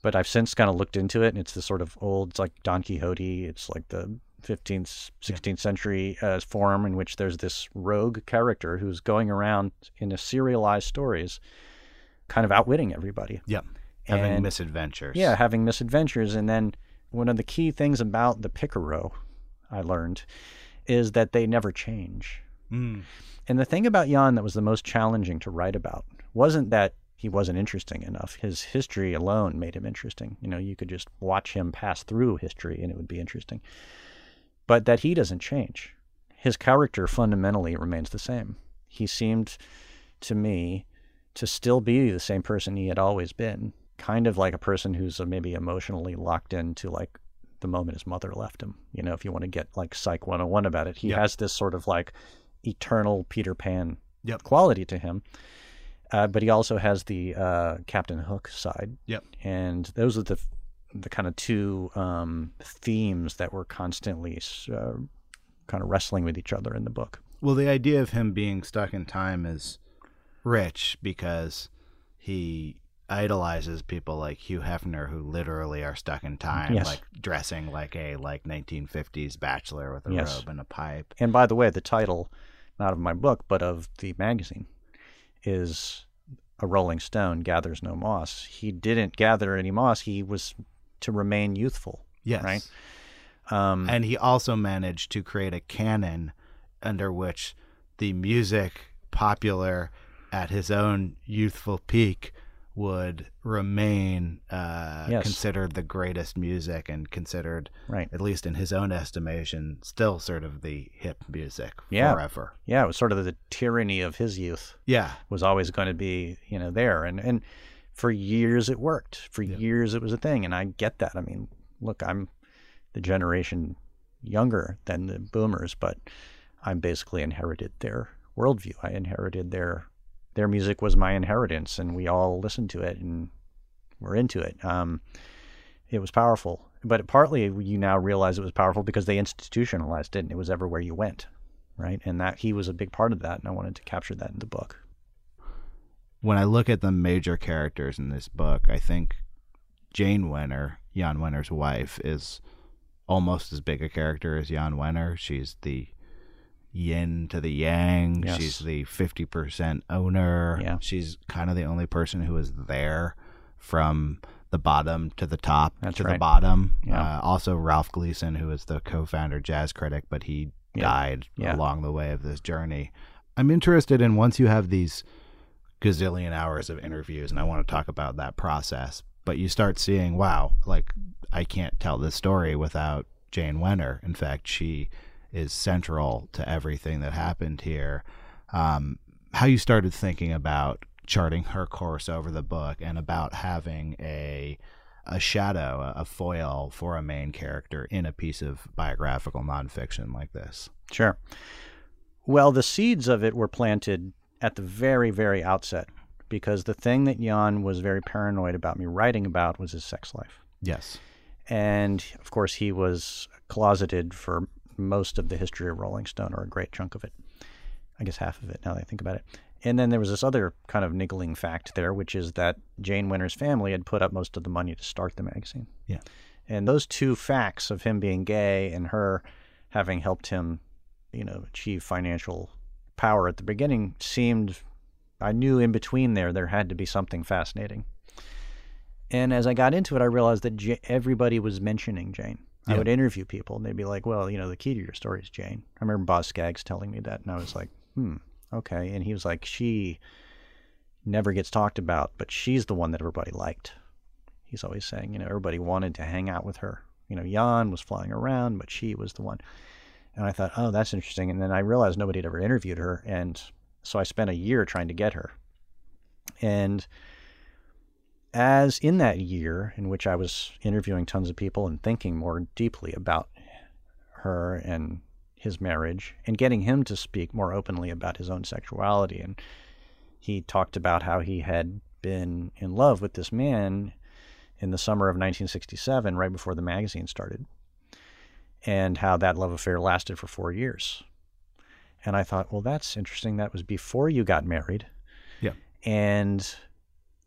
But I've since kind of looked into it, and it's the sort of old, it's like Don Quixote. It's like the 15th, 16th yeah. century uh, form in which there's this rogue character who's going around in a serialized stories, kind of outwitting everybody. Yep. Having and, misadventures. Yeah, having misadventures. And then one of the key things about the Picaro, I learned, is that they never change. Mm. And the thing about Jann that was the most challenging to write about wasn't that he wasn't interesting enough. His history alone made him interesting. You know, you could just watch him pass through history and it would be interesting. But that he doesn't change. His character fundamentally remains the same. He seemed to me to still be the same person he had always been, kind of like a person who's uh, maybe emotionally locked into like the moment his mother left him. You know, if you want to get like Psych 101 about it, he yep. has this sort of like eternal Peter Pan yep. quality to him. Uh, but he also has the uh, Captain Hook side. Yep. And those are the the kind of two um, themes that were constantly uh, kind of wrestling with each other in the book. Well, the idea of him being stuck in time is rich because he idolizes people like Hugh Hefner who literally are stuck in time, yes. like dressing like a like 1950s bachelor with a yes. robe and a pipe. And by the way, the title, not of my book, but of the magazine, is a Rolling Stone gathers no moss. He didn't gather any moss. He was to remain youthful. Yes. Right. Um, and he also managed to create a canon under which the music popular at his own youthful peak would remain uh, yes. considered the greatest music and considered, right. at least in his own estimation, still sort of the hip music yeah. forever. Yeah, it was sort of the tyranny of his youth. Yeah, was always going to be you know there, and and for years it worked. For yeah. years it was a thing, and I get that. I mean, look, I'm the generation younger than the boomers, but I'm basically inherited their worldview. I inherited their their music was my inheritance, and we all listened to it and were into it. Um, it was powerful, but partly you now realize it was powerful because they institutionalized it, and it was everywhere you went, right? And that he was a big part of that, and I wanted to capture that in the book. When I look at the major characters in this book, I think Jane Wenner, Jann Wenner's wife, is almost as big a character as Jann Wenner. She's the yin to the yang. Yes. She's the 50% owner. Yeah. She's kind of the only person who is there from the bottom to the top That's to right. the bottom. Yeah. Uh, also, Ralph Gleason, who is the co founder, jazz critic, but he yeah. died yeah. along the way of this journey. I'm interested in once you have these gazillion hours of interviews, and I want to talk about that process, but you start seeing, wow, like I can't tell this story without Jane Wenner. In fact, she is central to everything that happened here. Um, how you started thinking about charting her course over the book and about having a a shadow, a foil for a main character in a piece of biographical nonfiction like this. Sure. Well, the seeds of it were planted at the very, very outset because the thing that Jann was very paranoid about me writing about was his sex life. Yes. And of course, he was closeted for most of the history of Rolling Stone, or a great chunk of it. I guess half of it now that I think about it. And then there was this other kind of niggling fact there, which is that Jane Wenner's family had put up most of the money to start the magazine. Yeah. And those two facts of him being gay and her having helped him, you know, achieve financial power at the beginning seemed, I knew in between there, there had to be something fascinating. And as I got into it, I realized that J- everybody was mentioning Jane. I would interview people and they'd be like, well, you know, the key to your story is Jane. I remember Boz Scaggs telling me that. And I was like, hmm, okay. And he was like, she never gets talked about, but she's the one that everybody liked. He's always saying, you know, everybody wanted to hang out with her. You know, Jann was flying around, but she was the one. And I thought, oh, that's interesting. And then I realized nobody had ever interviewed her. And so I spent a year trying to get her. And as in that year in which I was interviewing tons of people and thinking more deeply about her and his marriage and getting him to speak more openly about his own sexuality. And he talked about how he had been in love with this man in the summer of 1967, right before the magazine started, and how that love affair lasted for four years. And I thought, well, that's interesting. That was before you got married. Yeah. And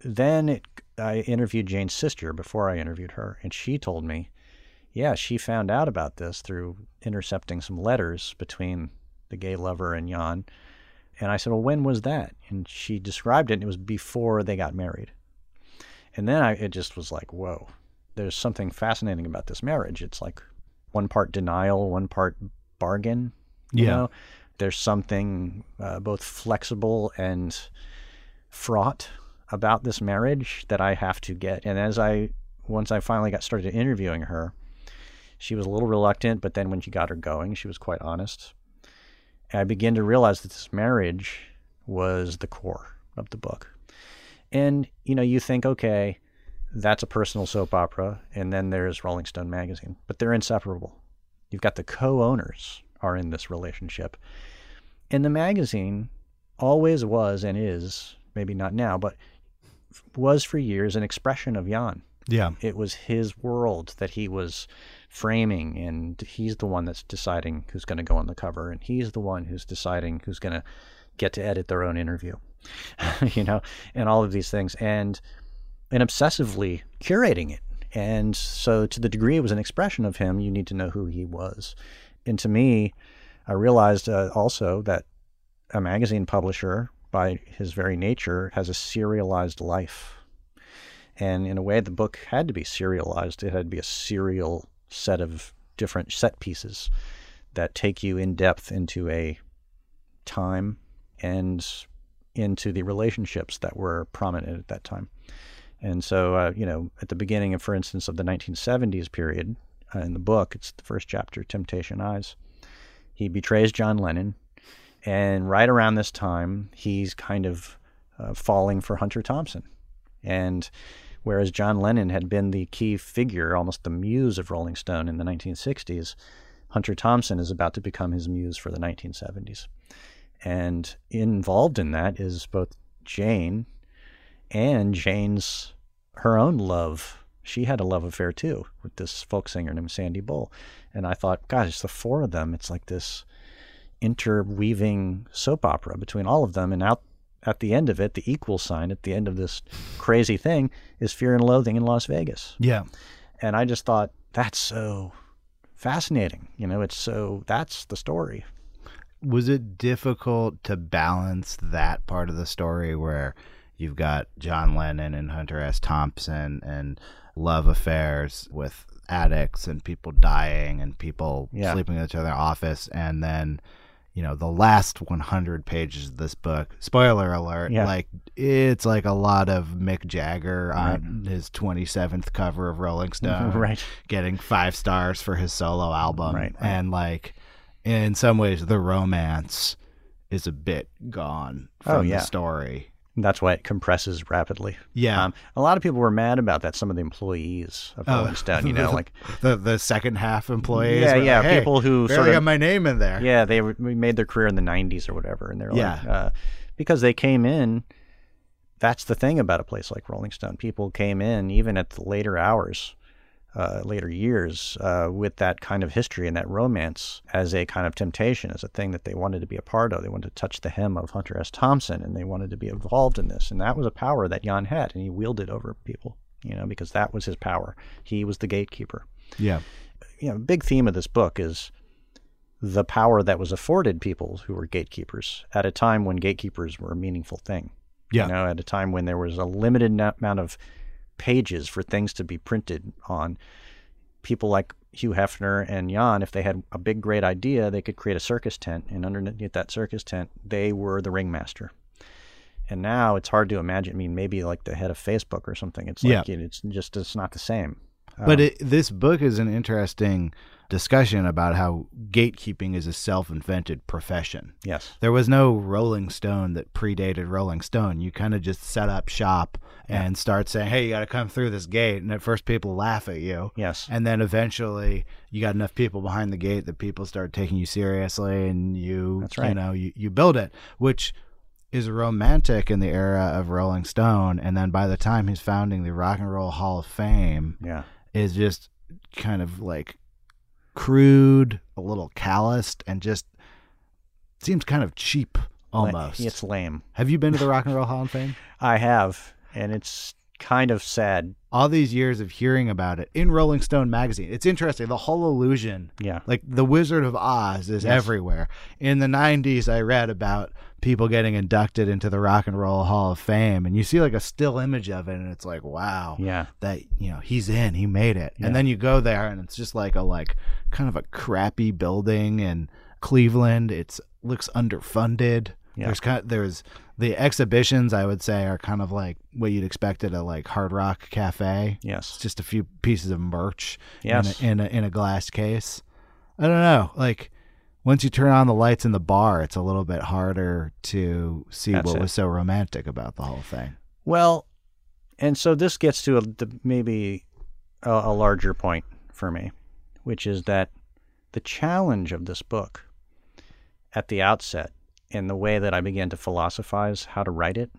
then it, I interviewed Jane's sister before I interviewed her, and she told me, yeah, she found out about this through intercepting some letters between the gay lover and Jann. And I said, well, when was that? And she described it, and it was before they got married. And then I, it just was like, whoa, there's something fascinating about this marriage. It's like one part denial, one part bargain. You Yeah. know, there's something uh, both flexible and fraught about this marriage that I have to get. And as I, once I finally got started interviewing her, she was a little reluctant, but then when she got her going, she was quite honest. And I began to realize that this marriage was the core of the book. And, you know, you think, okay, that's a personal soap opera, and then there's Rolling Stone magazine, but they're inseparable. You've got the co-owners are in this relationship. And the magazine always was and is, maybe not now, but was for years an expression of Jann. Yeah. It was his world that he was framing, and he's the one that's deciding who's going to go on the cover, and he's the one who's deciding who's going to get to edit their own interview, you know, and all of these things, and and obsessively curating it. And so, to the degree it was an expression of him, you need to know who he was. And to me, I realized uh, also that a magazine publisher, by his very nature, has a serialized life. And in a way, the book had to be serialized. It had to be a serial set of different set pieces that take you in depth into a time and into the relationships that were prominent at that time. And so, uh, you know, at the beginning of, for instance, of the 1970s period uh, in the book, it's the first chapter, Temptation Eyes. He betrays John Lennon. And right around this time, he's kind of uh, falling for Hunter Thompson. And whereas John Lennon had been the key figure, almost the muse of Rolling Stone in the 1960s, Hunter Thompson is about to become his muse for the 1970s. And involved in that is both Jane and Jane's her own love. She had a love affair too with this folk singer named Sandy Bull. And I thought, God, it's the four of them. It's like this interweaving soap opera between all of them. And out at the end of it, the equal sign at the end of this crazy thing is Fear and Loathing in Las Vegas. Yeah. And I just thought, that's so fascinating. You know, it's so, that's the story. Was it difficult to balance that part of the story where you've got John Lennon and Hunter S. Thompson and love affairs with addicts and people dying and people Yeah. sleeping in each other's office and then you know the last 100 pages of this book spoiler alert Yeah. like it's like a lot of mick jagger on his 27th cover of rolling stone right. getting five stars for his solo album. Right, right. And like in some ways the romance is a bit gone from Oh, yeah. the story. That's why it compresses rapidly. Yeah. Um, a lot of people were mad about that. Some of the employees of Oh. Rolling Stone, you know, like the the second half employees. Yeah, yeah, like, hey, people who sort of- got my name in there. yeah, they were, made their career in the '90s or whatever, and they're like, uh, because they came in. That's the thing about a place like Rolling Stone. People came in even at the later hours, uh, later years, uh, with that kind of history and that romance as a kind of temptation, as a thing that they wanted to be a part of. They wanted to touch the hem of Hunter S. Thompson, and they wanted to be involved in this. And that was a power that Jann had, and he wielded over people. You know, because that was his power. He was the gatekeeper Yeah. you know, big theme of this book is the power that was afforded people who were gatekeepers at a time when gatekeepers were a meaningful thing. Yeah. You know, at a time when there was a limited amount of pages for things to be printed on. People like Hugh Hefner and Jann, if they had a big, great idea, they could create a circus tent, and underneath that circus tent, they were the ringmaster. And now it's hard to imagine. I mean, maybe like the head of Facebook or something. It's like Yeah. it's just it's not the same. But oh. it, this book is an interesting discussion about how gatekeeping is a self-invented profession. Yes. There was no Rolling Stone that predated Rolling Stone. You kind of just set up shop and start saying, "Hey, you got to come through this gate." And at first, people laugh at you. Yes. And then eventually, you got enough people behind the gate that people start taking you seriously, and you, That's you know, you, you build it, which is romantic in the era of Rolling Stone. And then by the time he's founding the Rock and Roll Hall of Fame, Yeah. Is just kind of like crude, a little calloused, and just seems kind of cheap almost. It's lame. Have you been to the Rock and Roll Hall of Fame? I have, and it's kind of sad. All these years of hearing about it in Rolling Stone magazine. It's interesting. The whole illusion, Yeah. like the Wizard of Oz, is Yes. everywhere. In the 90s, I read about people getting inducted into the Rock and Roll Hall of Fame, and you see like a still image of it, and it's like, wow. Yeah. that you know he's in he made it Yeah. and then you go there and it's just like a like kind of a crappy building in cleveland it's looks underfunded Yeah. there's kind of, there's the exhibitions i would say are kind of like what you'd expect at a like hard rock cafe it's Yes. just a few pieces of merch Yes. in, a, in, a, in a glass case i don't know like once you turn on the lights in the bar it's a little bit harder to see That's what it. was so romantic about the whole thing Well, and so this gets to a, the, maybe a, a larger point for me, which is that the challenge of this book at the outset, in the way that I began to philosophize how to write it,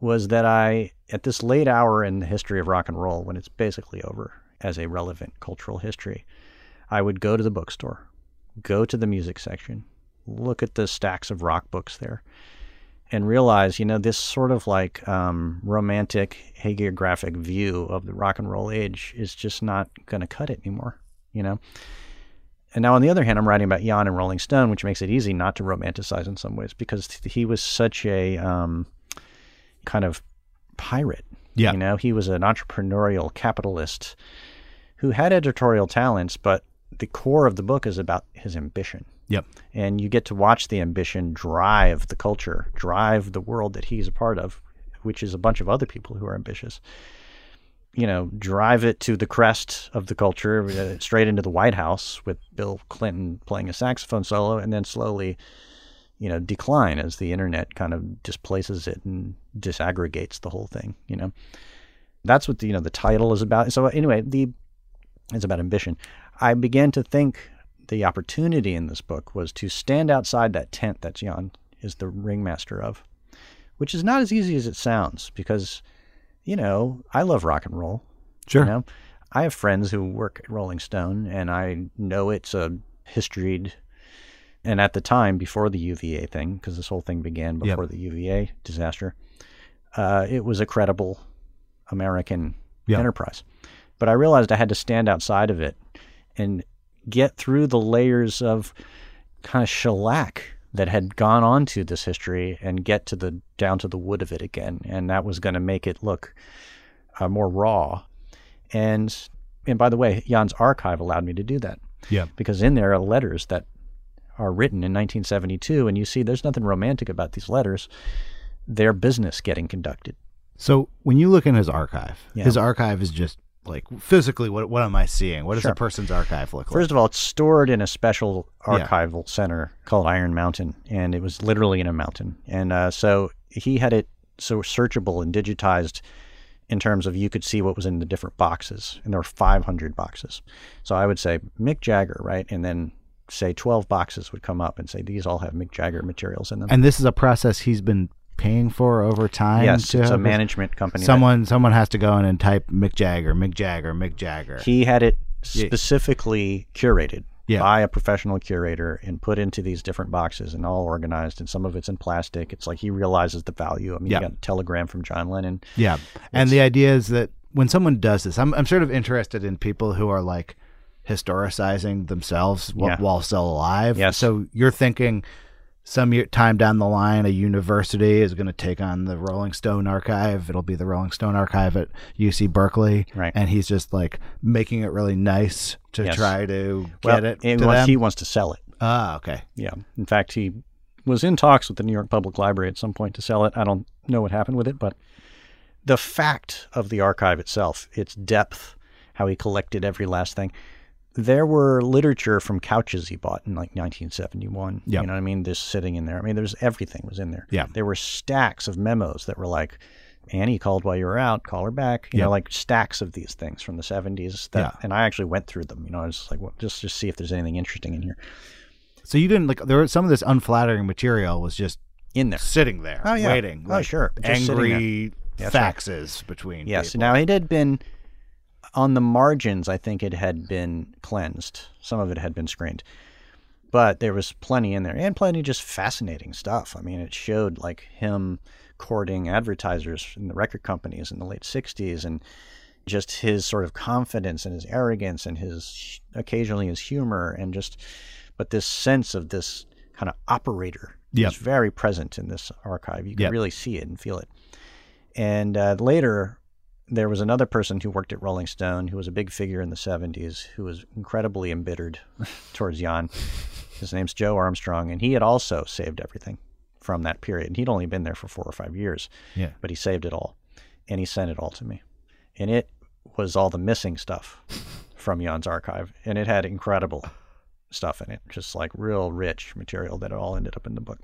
was that I, at this late hour in the history of rock and roll, when it's basically over as a relevant cultural history, I would go to the bookstore, go to the music section, look at the stacks of rock books there, and realize, you know, this sort of like um, romantic hagiographic view of the rock and roll age is just not going to cut it anymore, you know? And now, on the other hand, I'm writing about Jann and Rolling Stone, which makes it easy not to romanticize in some ways because he was such a um, kind of pirate. Yeah. You know, he was an entrepreneurial capitalist who had editorial talents, but the core of the book is about his ambition yep and you get to watch the ambition drive the culture, drive the world that he's a part of, which is a bunch of other people who are ambitious. You know, drive it to the crest of the culture, uh, straight into the White House with Bill Clinton playing a saxophone solo, and then slowly, you know, decline as the internet kind of displaces it and disaggregates the whole thing. You know, that's what the, you know the title is about. So anyway, the it's about ambition. I began to think the opportunity in this book was to stand outside that tent that Jann is the ringmaster of, which is not as easy as it sounds because, you know, I love rock and roll. sure You know, I have friends who work at Rolling Stone, and I know it's a historied. And at the time, before the UVA thing, because this whole thing began Yep. before the UVA disaster, uh, it was a credible American Yeah. enterprise. But I realized I had to stand outside of it and get through the layers of kind of shellac that had gone on to this history and get to the down to the wood of it again. And that was going to make it look uh, more raw. And and by the way, Jann's archive allowed me to do that yeah because in there are letters that are written in 1972, and you see there's nothing romantic about these letters. They're business getting conducted. So when you look in his archive, Yeah. his archive is just like physically what what am I seeing? What does Sure. a person's archive look like? First of all, it's stored in a special Yeah. archival center called Iron Mountain, and it was literally in a mountain. And uh, so he had it so searchable and digitized in terms of you could see what was in the different boxes, and there were 500 boxes. So I would say Mick Jagger, right, and then say 12 boxes would come up and say these all have Mick Jagger materials in them. And this is a process he's been paying for over time. yes, to it's a management company. that- Someone someone has to go in and type Mick Jagger, Mick Jagger, Mick Jagger. He had it Yeah. specifically curated Yeah. by a professional curator and put into these different boxes and all organized. And some of it's in plastic. It's like he realizes the value. I mean, Yeah. you got a telegram from John Lennon. Yeah. And the idea is that when someone does this, I'm, I'm sort of interested in people who are like historicizing themselves Yeah. while still alive. Yes. So you're thinking some year, time down the line, a university is going to take on the Rolling Stone archive. It'll be the Rolling Stone archive at UC Berkeley. Right. And he's just like making it really nice to Yes. try to Well, get it and to wants- he wants to sell it. ah, okay. Yeah. In fact, he was in talks with the New York Public Library at some point to sell it. I don't know what happened with it, but the fact of the archive itself, its depth, how he collected every last thing. There were literature from couches he bought in like 1971. Yep. You know what I mean? Just sitting in there. I mean, there's everything was in there. Yeah. There were stacks of memos that were like, Annie called while you were out, call her back. You Yep. know, like stacks of these things from the 70s. That, Yeah. And I actually went through them. You know, I was like, well, just just see if there's anything interesting in here. So you didn't like there were some of this unflattering material was just In there. sitting there Oh, yeah. waiting. Oh, like sure. Just angry That's right. faxes between Yes. people. Now it had been on the margins. I think it had been cleansed. Some of it had been screened, but there was plenty in there, and plenty just fascinating stuff. I mean, it showed like him courting advertisers in the record companies in the late '60s, and just his sort of confidence and his arrogance and his occasionally his humor and just, but this sense of this kind of operator Yep. is very present in this archive. You can Yep. really see it and feel it. And uh, later, there was another person who worked at Rolling Stone who was a big figure in the 70s who was incredibly embittered towards Jann. His name's Joe Armstrong, and he had also saved everything from that period. And he'd only been there for four or five years, Yeah. but he saved it all. And he sent it all to me. And it was all the missing stuff from Jann's archive. And it had incredible stuff in it, just like real rich material that all ended up in the book.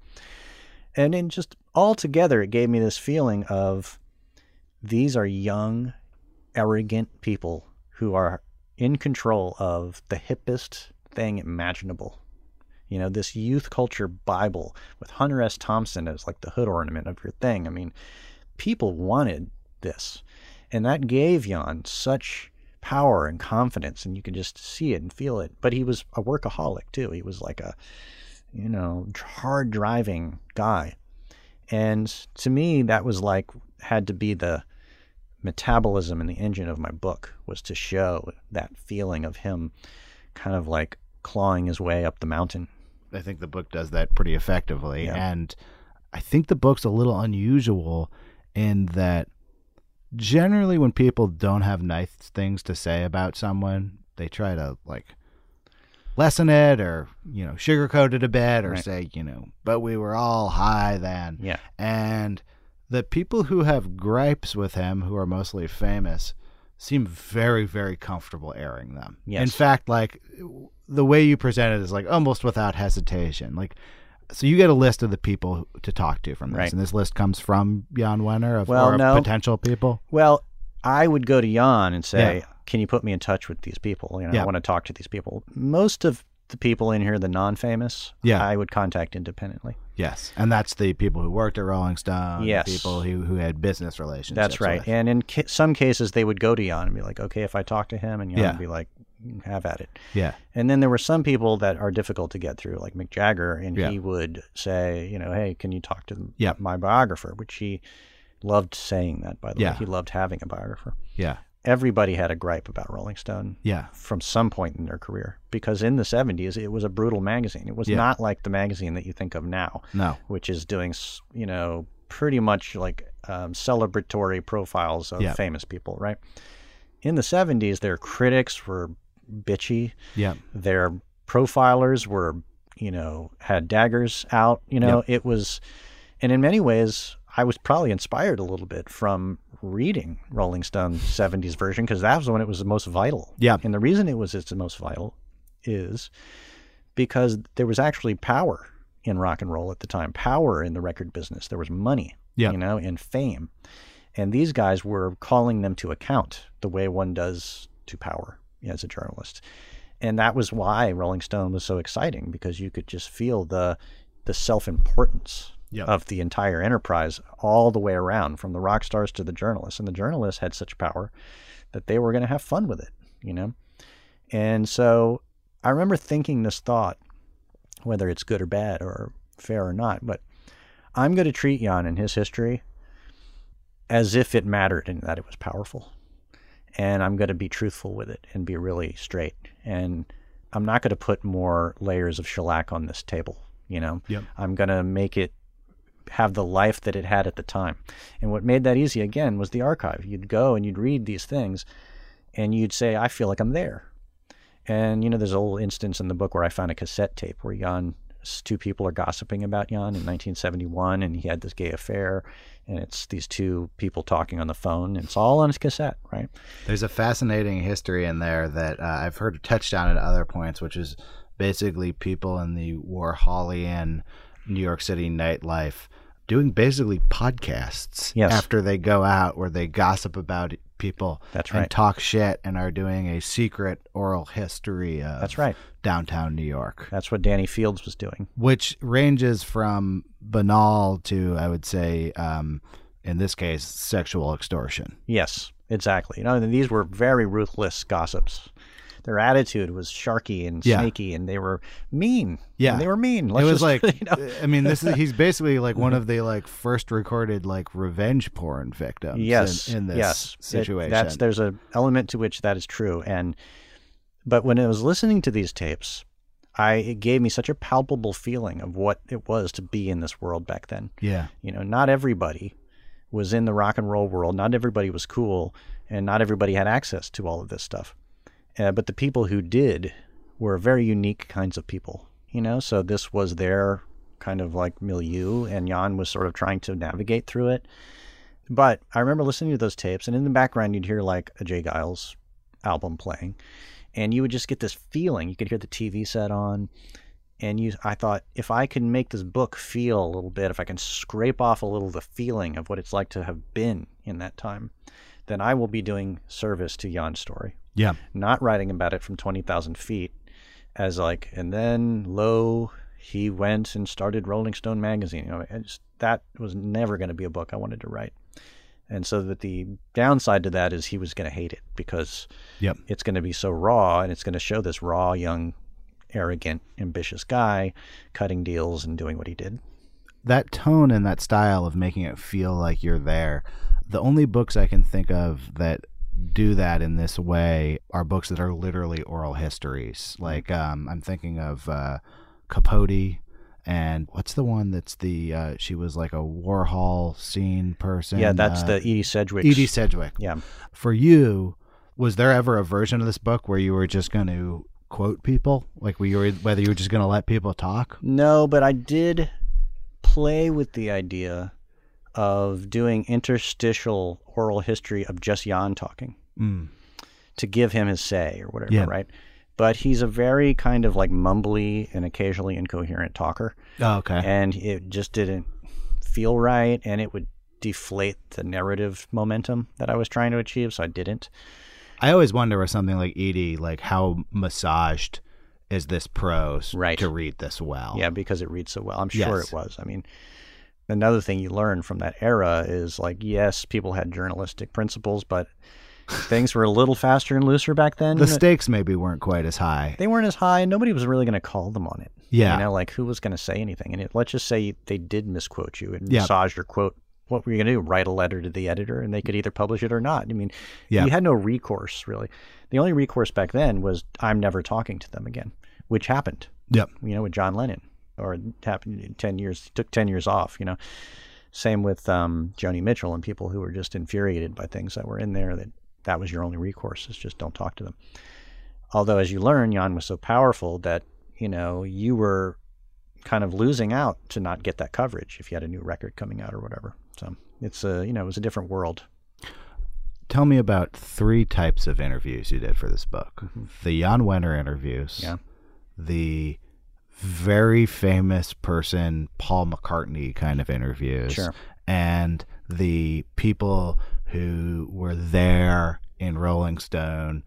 And in just all together, it gave me this feeling of these are young, arrogant people who are in control of the hippest thing imaginable. You know, this youth culture Bible with Hunter S. Thompson as like the hood ornament of your thing. I mean, people wanted this. And that gave Jann such power and confidence, and you could just see it and feel it. But he was a workaholic too. He was like a, you know, hard driving guy. And to me, that was like, had to be the metabolism in the engine of my book was to show that feeling of him kind of like clawing his way up the mountain. I think the book does that pretty effectively. Yeah. And I think the book's a little unusual in that generally when people don't have nice things to say about someone, they try to like lessen it or, you know, sugarcoat it a bit or Right. say, you know, but we were all high then. Yeah. And the people who have gripes with him, who are mostly famous, seem very, very comfortable airing them. Yes. In fact, like the way you present it is like almost without hesitation. Like, so you get a list of the people to talk to from this, Right. and this list comes from Jann Wenner of, Well, of no. potential people. Well, I would go to Jann and say, Yeah. "Can you put me in touch with these people? You know, Yeah. I want to talk to these people." Most of the people in here, the non-famous, Yeah. I would contact independently. Yes, and that's the people who worked at Rolling Stone. Yes. people who who had business relationships. That's right. with. And in ca- some cases, they would go to Jann and be like, "Okay, if I talk to him," and Jann Yeah. would be like, "Have at it." yeah, And then there were some people that are difficult to get through, like Mick Jagger, and Yeah. he would say, you know, hey, can you talk to Yeah. my biographer? Which he loved saying that, by the way. He loved having a biographer. yeah, Everybody had a gripe about Rolling Stone yeah, from some point in their career because in the 70s, it was a brutal magazine. It was Yeah. not like the magazine that you think of now, no, which is doing, you know, pretty much like um, celebratory profiles of Yeah. famous people, right? In the 70s, their critics were bitchy yeah, their profilers were you know had daggers out you know it was and in many ways i was probably inspired a little bit from reading rolling stone 70s version because that was when it was the most vital Yeah. and the reason it was its most vital is because there was actually power in rock and roll at the time power in the record business there was money Yeah. you know and fame and these guys were calling them to account the way one does to power as a journalist and that was why Rolling Stone was so exciting because you could just feel the the self-importance Yep. of the entire enterprise all the way around from the rock stars to the journalists and the journalists had such power that they were going to have fun with it you know and so I remember thinking this thought whether it's good or bad or fair or not but I'm going to treat Jann and his history as if it mattered and that it was powerful and I'm going to be truthful with it and be really straight. And I'm not going to put more layers of shellac on this table. You know, Yep. I'm going to make it have the life that it had at the time. And what made that easy again was the archive. You'd go and you'd read these things, and you'd say, "I feel like I'm there." And you know, there's a little instance in the book where I found a cassette tape where Jann two people are gossiping about Jann in 1971, and he had this gay affair, and it's these two people talking on the phone. And it's all on his cassette, right? There's a fascinating history in there that uh, I've heard touched on at other points, which is basically people in the Warholian New York City nightlife doing basically podcasts Yes. after they go out where they gossip about people That's and right. talk shit and are doing a secret oral history of That's right. downtown New York. That's what Danny Fields was doing. which ranges from banal to I would say, um, in this case, sexual extortion. Yes, exactly. You know, these were very ruthless gossips. Their attitude was sharky and Yeah. snaky, and they were mean. Yeah. And they were mean. it Let's was just- like, you know. I mean, this is he's basically like one of the like first recorded like revenge porn victims. in- yes, in, this yes. It- situation. that's there's a element to which that is true, and but when I was listening to these tapes, I it gave me such a palpable feeling of what it was to be in this world back then. yeah, You know, not everybody was in the rock and roll world. Not everybody was cool, and not everybody had access to all of this stuff. Uh, but the people who did were very unique kinds of people. You know, so this was their kind of like milieu, and Jann was sort of trying to navigate through it. But I remember listening to those tapes, and in the background, you'd hear like a J. Geils album playing, and you would just get this feeling. You could hear the TV set on, and you I thought if I can make this book feel a little bit, if I can scrape off a little the feeling of what it's like to have been in that time, then I will be doing service to Jann's story. Yeah, Not writing about it from twenty thousand feet as like and then lo he went and started Rolling Stone magazine. You know, just, that was never going to be a book I wanted to write. And so that the downside to that is he was going to hate it because Yep. it's going to be so raw and it's going to show this raw, young, arrogant, ambitious guy cutting deals and doing what he did. that tone and that style of making it feel like you're there. The only books I can think of that do that in this way are books that are literally oral histories. Like um, I'm thinking of uh, Capote and what's the one that's the uh, she was like a Warhol scene person. yeah, that's uh, the Edie Sedgwick. Edie Sedgwick. Yeah. For you, was there ever a version of this book where you were just going to quote people, like you were, whether you were just going to let people talk? No, but I did play with the idea of doing interstitial oral history of just Jann talking Mm. to give him his say or whatever, Yeah. right? But he's a very kind of like mumbly and occasionally incoherent talker, Oh, okay. and it just didn't feel right, and it would deflate the narrative momentum that I was trying to achieve, so I didn't. I always wonder with something like Edie, like how massaged is this prose Right. to read this well? Yeah, because it reads so well. I'm sure Yes. it was. I mean, another thing you learn from that era is like, yes, people had journalistic principles, but things were a little faster and looser back then. The stakes maybe weren't quite as high. they weren't as high, and nobody was really going to call them on it. Yeah. You know, like who was going to say anything? And it, let's just say they did misquote you and Yeah. massage your quote. What were you going to do? Write a letter to the editor, and they could either publish it or not. I mean, Yeah. you had no recourse really. The only recourse back then was I'm never talking to them again, which happened Yep. you know, with John Lennon, or it happened in ten years. Took ten years off. You know, same with um, Joni Mitchell and people who were just infuriated by things that were in there. That that was your only recourse is just don't talk to them. Although, as you learn, Jann was so powerful that you know you were kind of losing out to not get that coverage if you had a new record coming out or whatever. So it's a you know it was a different world. Tell me about three types of interviews you did for this book. The Jann Wenner interviews. Yeah. The very famous person Paul McCartney kind of interviews. Sure. And the people who were there in Rolling Stone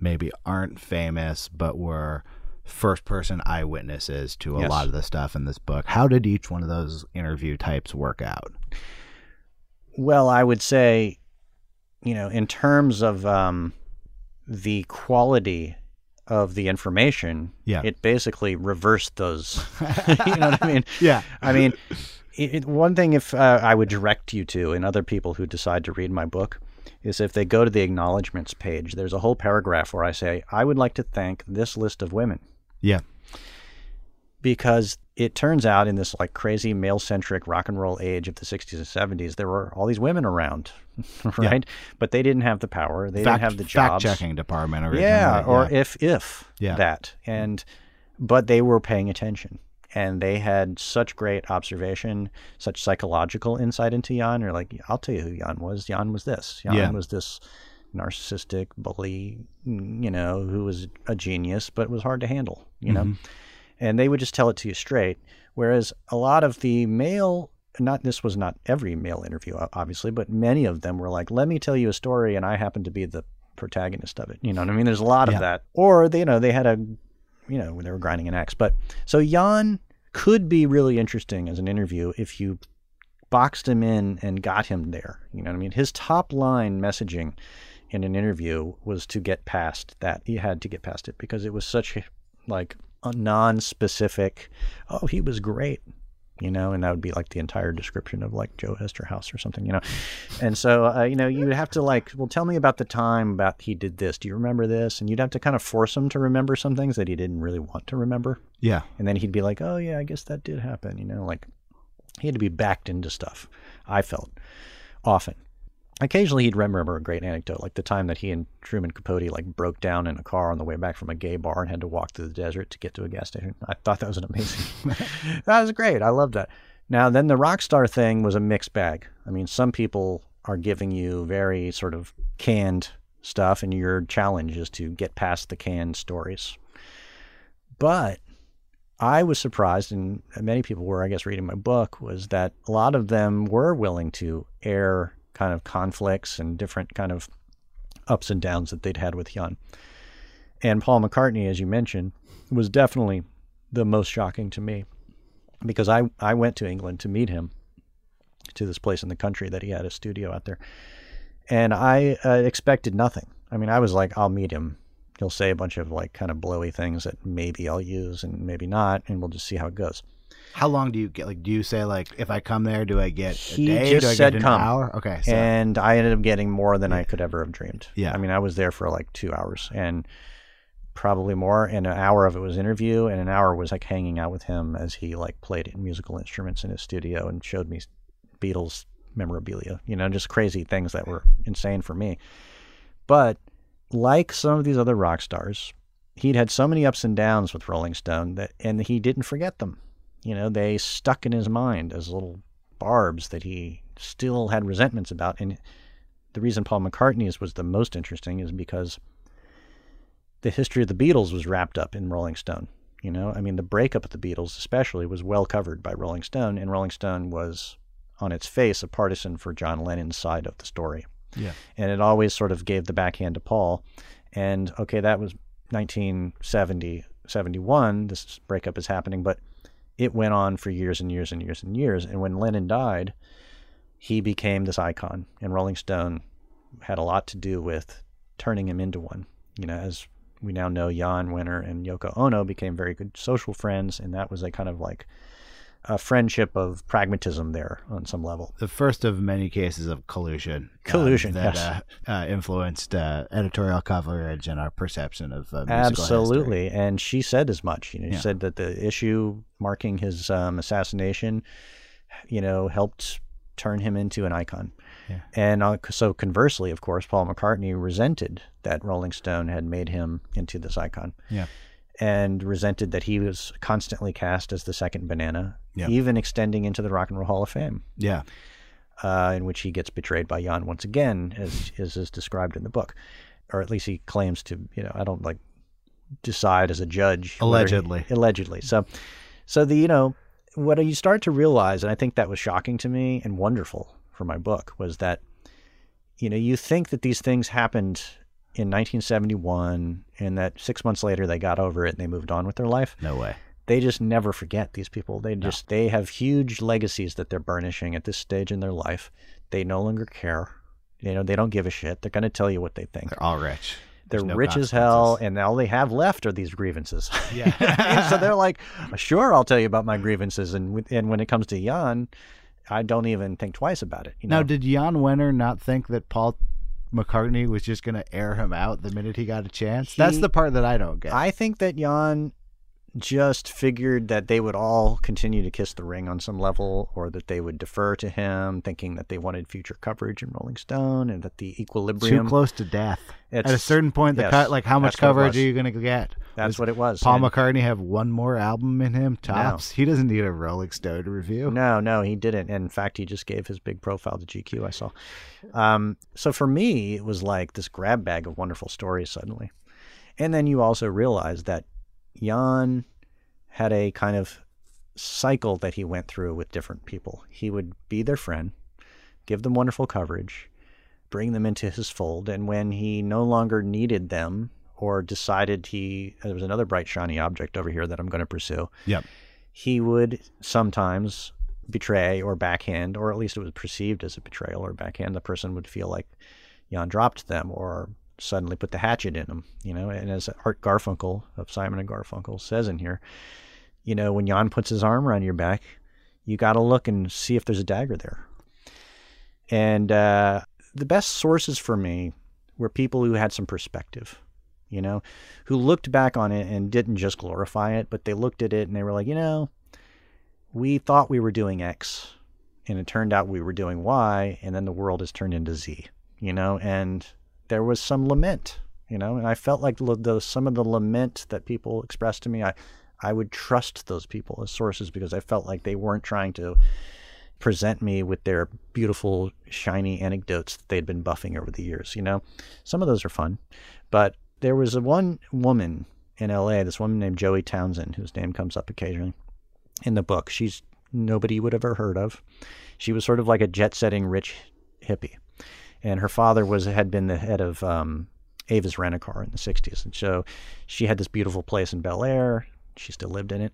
maybe aren't famous but were first person eyewitnesses to a Yes. lot of the stuff in this book. How did each one of those interview types work out? Well, I would say, you know, in terms of um, the quality of the information, Yeah. it basically reversed those. you know what I mean? Yeah. I mean, it, one thing if uh, I would direct you to, and other people who decide to read my book, is if they go to the acknowledgments page, there's a whole paragraph where I say, I would like to thank this list of women Yeah. because it turns out in this like crazy male centric rock and roll age of the 60s and 70s there were all these women around right but they didn't have the power they fact, didn't have the jobs. Fact checking department originally. yeah or yeah. if if Yeah. that and but they were paying attention and they had such great observation, such psychological insight into Jann. Or like, I'll tell you who Jann was. Jann was this. Jann Yeah. was this narcissistic bully, you know, who was a genius but was hard to handle, you know. Mm-hmm. And they would just tell it to you straight. Whereas a lot of the male, not this was not every male interview, obviously, but many of them were like, "Let me tell you a story," and I happen to be the protagonist of it. You know what I mean? There's a lot Yeah. of that. Or they, you know, they had a, you know, they were grinding an axe. But so Jann could be really interesting as an interview if you boxed him in and got him there. You know what I mean? His top line messaging in an interview was to get past that. He had to get past it because it was such like non-specific. Oh, he was great. You know, and that would be like the entire description of like Joe Eszterhas or something, you know. And so, uh, you know, you would have to like, well, tell me about the time about he did this. Do you remember this? And you'd have to kind of force him to remember some things that he didn't really want to remember. Yeah. And then he'd be like, oh, yeah, I guess that did happen. You know, like he had to be backed into stuff, I felt often. Occasionally he'd remember a great anecdote, like the time that he and Truman Capote like broke down in a car on the way back from a gay bar and had to walk through the desert to get to a gas station. I thought that was an amazing. that was great. I loved that. Now then, the rock star thing was a mixed bag. I mean, some people are giving you very sort of canned stuff, and your challenge is to get past the canned stories. But I was surprised, and many people were, I guess, reading my book, was that a lot of them were willing to air kind of conflicts and different kind of ups and downs that they'd had with Jann. And Paul McCartney, as you mentioned, was definitely the most shocking to me because I, I went to England to meet him to this place in the country that he had a studio out there. And I uh, expected nothing. I mean, I was like, I'll meet him. He'll say a bunch of like kind of blowy things that maybe I'll use and maybe not, and we'll just see how it goes. How long do you get? Like, do you say like, if I come there, do I get a day? just do I said get an come. hour? Okay. So, and I ended up getting more than I could ever have dreamed. Yeah. I mean, I was there for like two hours and probably more. And an hour of it was interview, and an hour was like hanging out with him as he like played musical instruments in his studio and showed me Beatles memorabilia. You know, just crazy things that were insane for me. But like some of these other rock stars, he'd had so many ups and downs with Rolling Stone that, and he didn't forget them. You know, they stuck in his mind as little barbs that he still had resentments about. And the reason Paul McCartney's was the most interesting is because the history of the Beatles was wrapped up in Rolling Stone. You know, I mean, the breakup of the Beatles, especially, was well covered by Rolling Stone, and Rolling Stone was, on its face, a partisan for John Lennon's side of the story. Yeah. And it always sort of gave the backhand to Paul. And okay, that was 1970, 71. This breakup is happening, but it went on for years and years and years and years. And when Lennon died, he became this icon, and Rolling Stone had a lot to do with turning him into one. You know, as we now know, Jann Wenner and Yoko Ono became very good social friends, and that was a kind of like a friendship of pragmatism there on some level. the first of many cases of collusion. uh, Collusion, that yes. uh, uh, influenced uh, editorial coverage and our perception of uh, musical history. Absolutely, and she said as much. You know, she Yeah. said that the issue marking his um, assassination, you know, helped turn him into an icon. Yeah. And uh, so, conversely, of course, Paul McCartney resented that Rolling Stone had made him into this icon. Yeah. And resented that he was constantly cast as the second banana, Yeah. even extending into the Rock and Roll Hall of Fame, Yeah. uh, in which he gets betrayed by Jann once again, as, as is described in the book. Or at least he claims to, you know, I don't like decide as a judge. whether he- Allegedly. allegedly. So, so the, you know, what you start to realize, and I think that was shocking to me and wonderful for my book, was that, you know, you think that these things happened in 1971 and that six months later they got over it and they moved on with their life. No way. They just never forget these people. They just, they have huge legacies that they're burnishing at this stage in their life. They no longer care. You know, they don't give a shit. They're going to tell you what they think. They're all rich. They're no rich as hell, and all they have left are these grievances. Yeah. so they're like, "Sure, I'll tell you about my grievances." And and when it comes to Jann, I don't even think twice about it. You know? Now, did Jann Wenner not think that Paul McCartney was just going to air him out the minute he got a chance? That's the part that I don't get. I think that Jann just figured that they would all continue to kiss the ring on some level or that they would defer to him, thinking that they wanted future coverage in Rolling Stone and that the equilibrium Too close to death. At a certain point, the yes, cut like how much that's what it coverage are you going to get? That's Was what it was. Paul And- McCartney have one more album in him tops. He doesn't need a Rolling Stone review. No, no, he didn't. In fact, he just gave his big profile to GQ. I saw. Um, so for me, it was like this grab bag of wonderful stories suddenly, and then you also realize that Jann had a kind of cycle that he went through with different people. He would be their friend, give them wonderful coverage, bring them into his fold, and when he no longer needed them or decided he there was another bright shiny object over here that I'm going to pursue Yep. he would sometimes betray or backhand, or at least it was perceived as a betrayal or backhand. The person would feel like Jann dropped them or suddenly put the hatchet in them, you know. And as Art Garfunkel of Simon and Garfunkel says in here, you know, when Jann puts his arm around your back, you got to look and see if there's a dagger there. And uh, the best sources for me were people who had some perspective, you know, who looked back on it and didn't just glorify it, but they looked at it and they were like, you know, we thought we were doing X and it turned out we were doing Y and then the world has turned into Z, you know, and there was some lament, you know, and I felt like those, some of the lament that people expressed to me, I, I would trust those people as sources because I felt like they weren't trying to present me with their beautiful, shiny anecdotes that they'd been buffing over the years. You know, some of those are fun, but there was a one woman in L.A. This woman named Joey Townsend, whose name comes up occasionally in the book. She's nobody would ever heard of. She was sort of like a jet-setting rich hippie, and her father was had been the head of um, Avis Rent-A-Car in the '60s, and so she had this beautiful place in Bel Air. She still lived in it,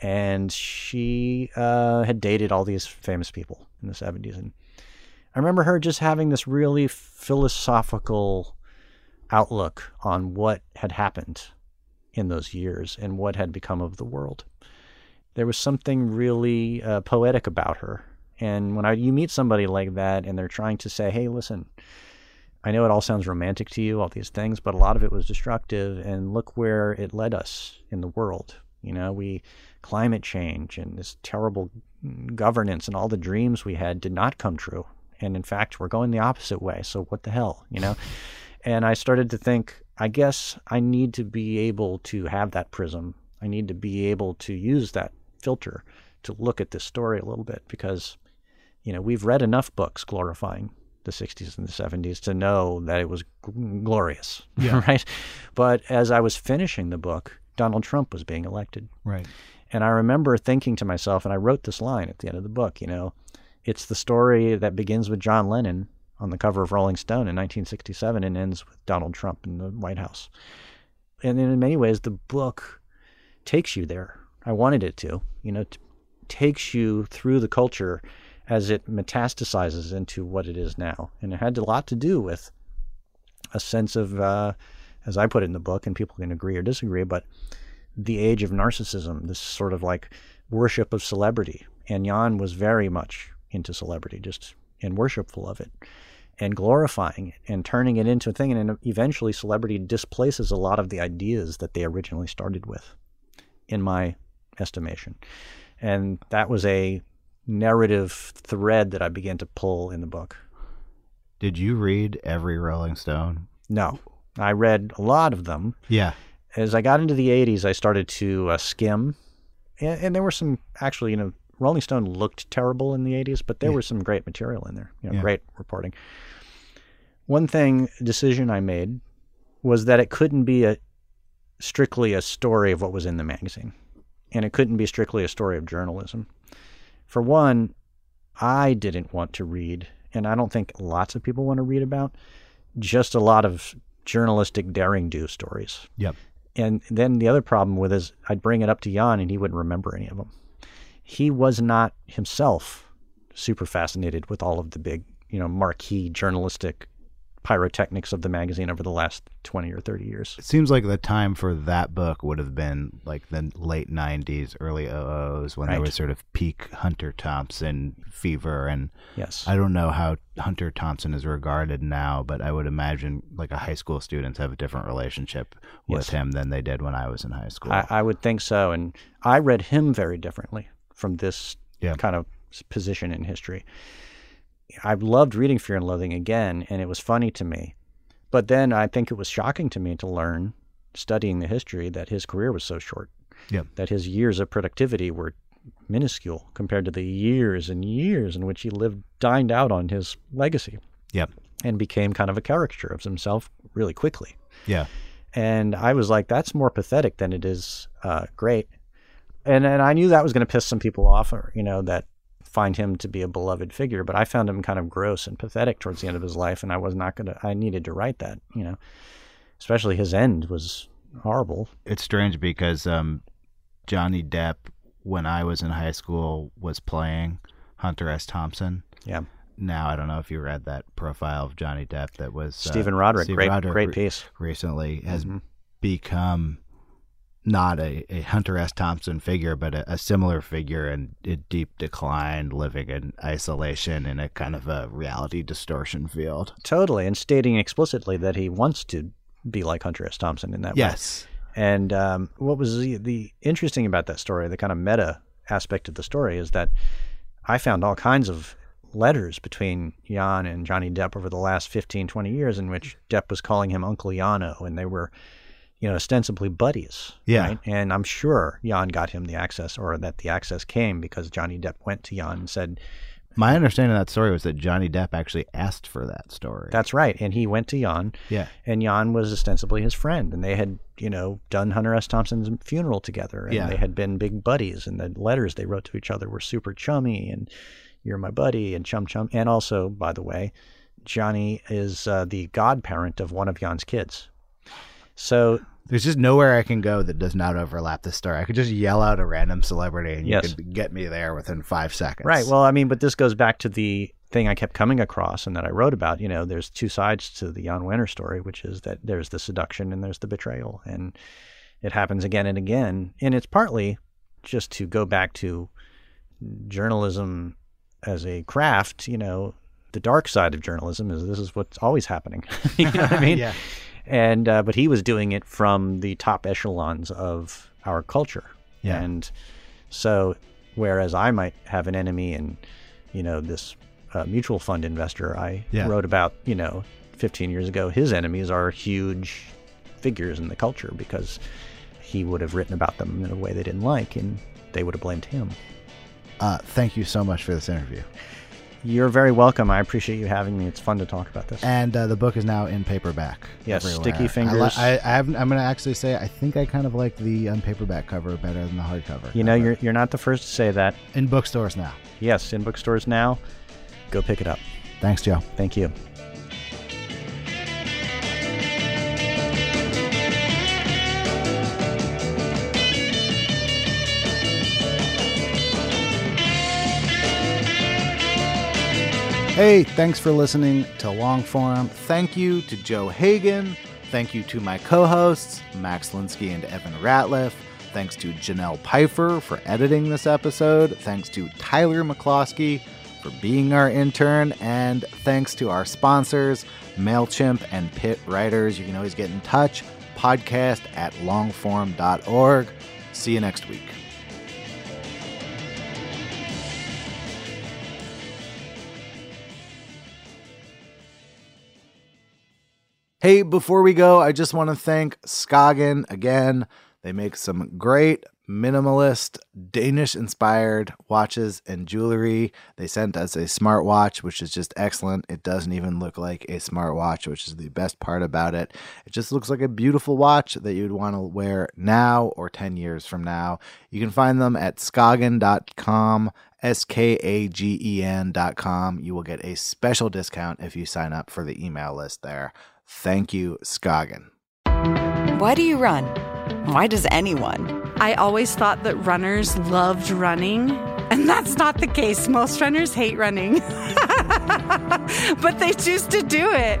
and she uh, had dated all these famous people in the '70s. And I remember her just having this really philosophical outlook on what had happened in those years and what had become of the world. There was something really uh, poetic about her. And when I, you meet somebody like that and they're trying to say, hey, listen, I know it all sounds romantic to you, all these things, but a lot of it was destructive. And look where it led us in the world. You know, we climate change and this terrible governance and all the dreams we had did not come true. And in fact, we're going the opposite way. So what the hell, you know? and I started to think, I guess I need to be able to have that prism. I need to be able to use that filter to look at this story a little bit because, you know, we've read enough books glorifying the 60s and the 70s to know that it was g- glorious, right? But as I was finishing the book, Donald Trump was being elected. Right. And I remember thinking to myself, and I wrote this line at the end of the book, you know, it's the story that begins with John Lennon on the cover of Rolling Stone in 1967 and ends with Donald Trump in the White House. And in many ways, the book takes you there. I wanted it to, you know, t- takes you through the culture as it metastasizes into what it is now. And it had a lot to do with a sense of, uh, as I put it in the book, and people can agree or disagree, but the age of narcissism, this sort of like worship of celebrity. And Jann was very much into celebrity, just and worshipful of it, and glorifying it and turning it into a thing. And eventually, celebrity displaces a lot of the ideas that they originally started with, in my estimation. And that was a narrative thread that I began to pull in the book. Did you read every Rolling Stone? No, I read a lot of them. Yeah. as I got into the 80s, I started to uh, skim. And, and there were some, actually, you know, Rolling Stone looked terrible in the 80s, but there Yeah. was some great material in there, you know, Yeah. great reporting. One thing, decision I made was that it couldn't be a strictly a story of what was in the magazine. And it couldn't be strictly a story of journalism. For one, I didn't want to read, and I don't think lots of people want to read about, just a lot of journalistic daring do stories. Yep. And then the other problem with is I'd bring it up to Jann and he wouldn't remember any of them. He was not himself super fascinated with all of the big, you know, marquee journalistic pyrotechnics of the magazine over the last 20 or 30 years. It seems like the time for that book would have been like the late 90s, early 00s when there was sort of peak Hunter Thompson fever. And Yes. I don't know how Hunter Thompson is regarded now, but I would imagine like a high school students have a different relationship with Yes. him than they did when I was in high school. I, I would think so. And I read him very differently from this Yeah. kind of position in history. I loved reading Fear and Loathing again, and it was funny to me. But then I think it was shocking to me to learn, studying the history, that his career was so short. Yep. That his years of productivity were minuscule compared to the years and years in which he lived, dined out on his legacy, yep. and became kind of a caricature of himself really quickly. Yeah. And I was like, that's more pathetic than it is uh, great. And and I knew that was going to piss some people off, or you know, that find him to be a beloved figure. But I found him kind of gross and pathetic towards the end of his life, and I was not going to. I needed to write that, you know, especially his end was horrible. It's strange because um, Johnny Depp, when I was in high school, was playing Hunter S. Thompson. Yeah, Now I don't know if you read that profile of Johnny Depp that was uh, Stephen Rodrick, Stephen great Rodrick great re- piece. recently has Mhm. become not a, a Hunter S. Thompson figure, but a, a similar figure in, in deep decline, living in isolation in a kind of a reality distortion field. Totally, and stating explicitly that he wants to be like Hunter S. Thompson in that way. Yes. And um, what was the, the interesting about that story, the kind of meta aspect of the story, is that I found all kinds of letters between Jann and Johnny Depp over the last 15, 20 years in which Depp was calling him Uncle Yano, and they were, you know, ostensibly buddies. Yeah. Right? And I'm sure Jann got him the access, or that the access came because Johnny Depp went to Jann and said, My understanding of that story was that Johnny Depp actually asked for that story. That's right. And he went to Jann, yeah. and Jann was ostensibly his friend, and they had, you know, done Hunter S. Thompson's funeral together, and Yeah. they had been big buddies, and the letters they wrote to each other were super chummy, and you're my buddy, and chum chum. And also, by the way, Johnny is uh, the godparent of one of Jann's kids. So There's just nowhere I can go that does not overlap this story. I could just yell out a random celebrity and Yes. you could get me there within five seconds. Right. Well, I mean, but this goes back to the thing I kept coming across and that I wrote about. You know, there's two sides to the Jann Wenner story, which is that there's the seduction and there's the betrayal. And it happens again and again. And it's partly just to go back to journalism as a craft, you know, the dark side of journalism is this is what's always happening. you know what I mean? Yeah. And uh, but he was doing it from the top echelons of our culture. Yeah. And so, whereas I might have an enemy and you know, this uh, mutual fund investor I Yeah. wrote about, you know, 15 years ago, his enemies are huge figures in the culture because he would have written about them in a way they didn't like, and they would have blamed him. Uh, thank you so much for this interview. You're very welcome. I appreciate you having me. It's fun to talk about this. And uh, the book is now in paperback. Yes, everywhere. Sticky Fingers. I, I haven't, I'm going to actually say I think I kind of like the um, paperback cover better than the hardcover. you know, cover. you're you're not the first to say that. in bookstores now. Yes, in bookstores now. Go pick it up. Thanks, Joe. Thank you. Hey, thanks for listening to Longform. Thank you to Joe Hagan. Thank you to my co hosts, Max Linsky and Evan Ratliff. Thanks to Janelle Pfeiffer for editing this episode. Thanks to Tyler McCloskey for being our intern. And thanks to our sponsors, MailChimp and Pitt Writers. You can always get in touch. Podcast at longform.org. See you next week. Hey, before we go, I just want to thank Skagen again. They make some great minimalist Danish inspired watches and jewelry. They sent us a smartwatch, which is just excellent. It doesn't even look like a smartwatch, which is the best part about it. It just looks like a beautiful watch that you'd want to wear now or 10 years from now. You can find them at skagen.com. S K A G E N dot com. You will get a special discount if you sign up for the email list there. Thank you, Skagen. Why do you run? Why does anyone? I always thought that runners loved running, and that's not the case. Most runners hate running, but they choose to do it.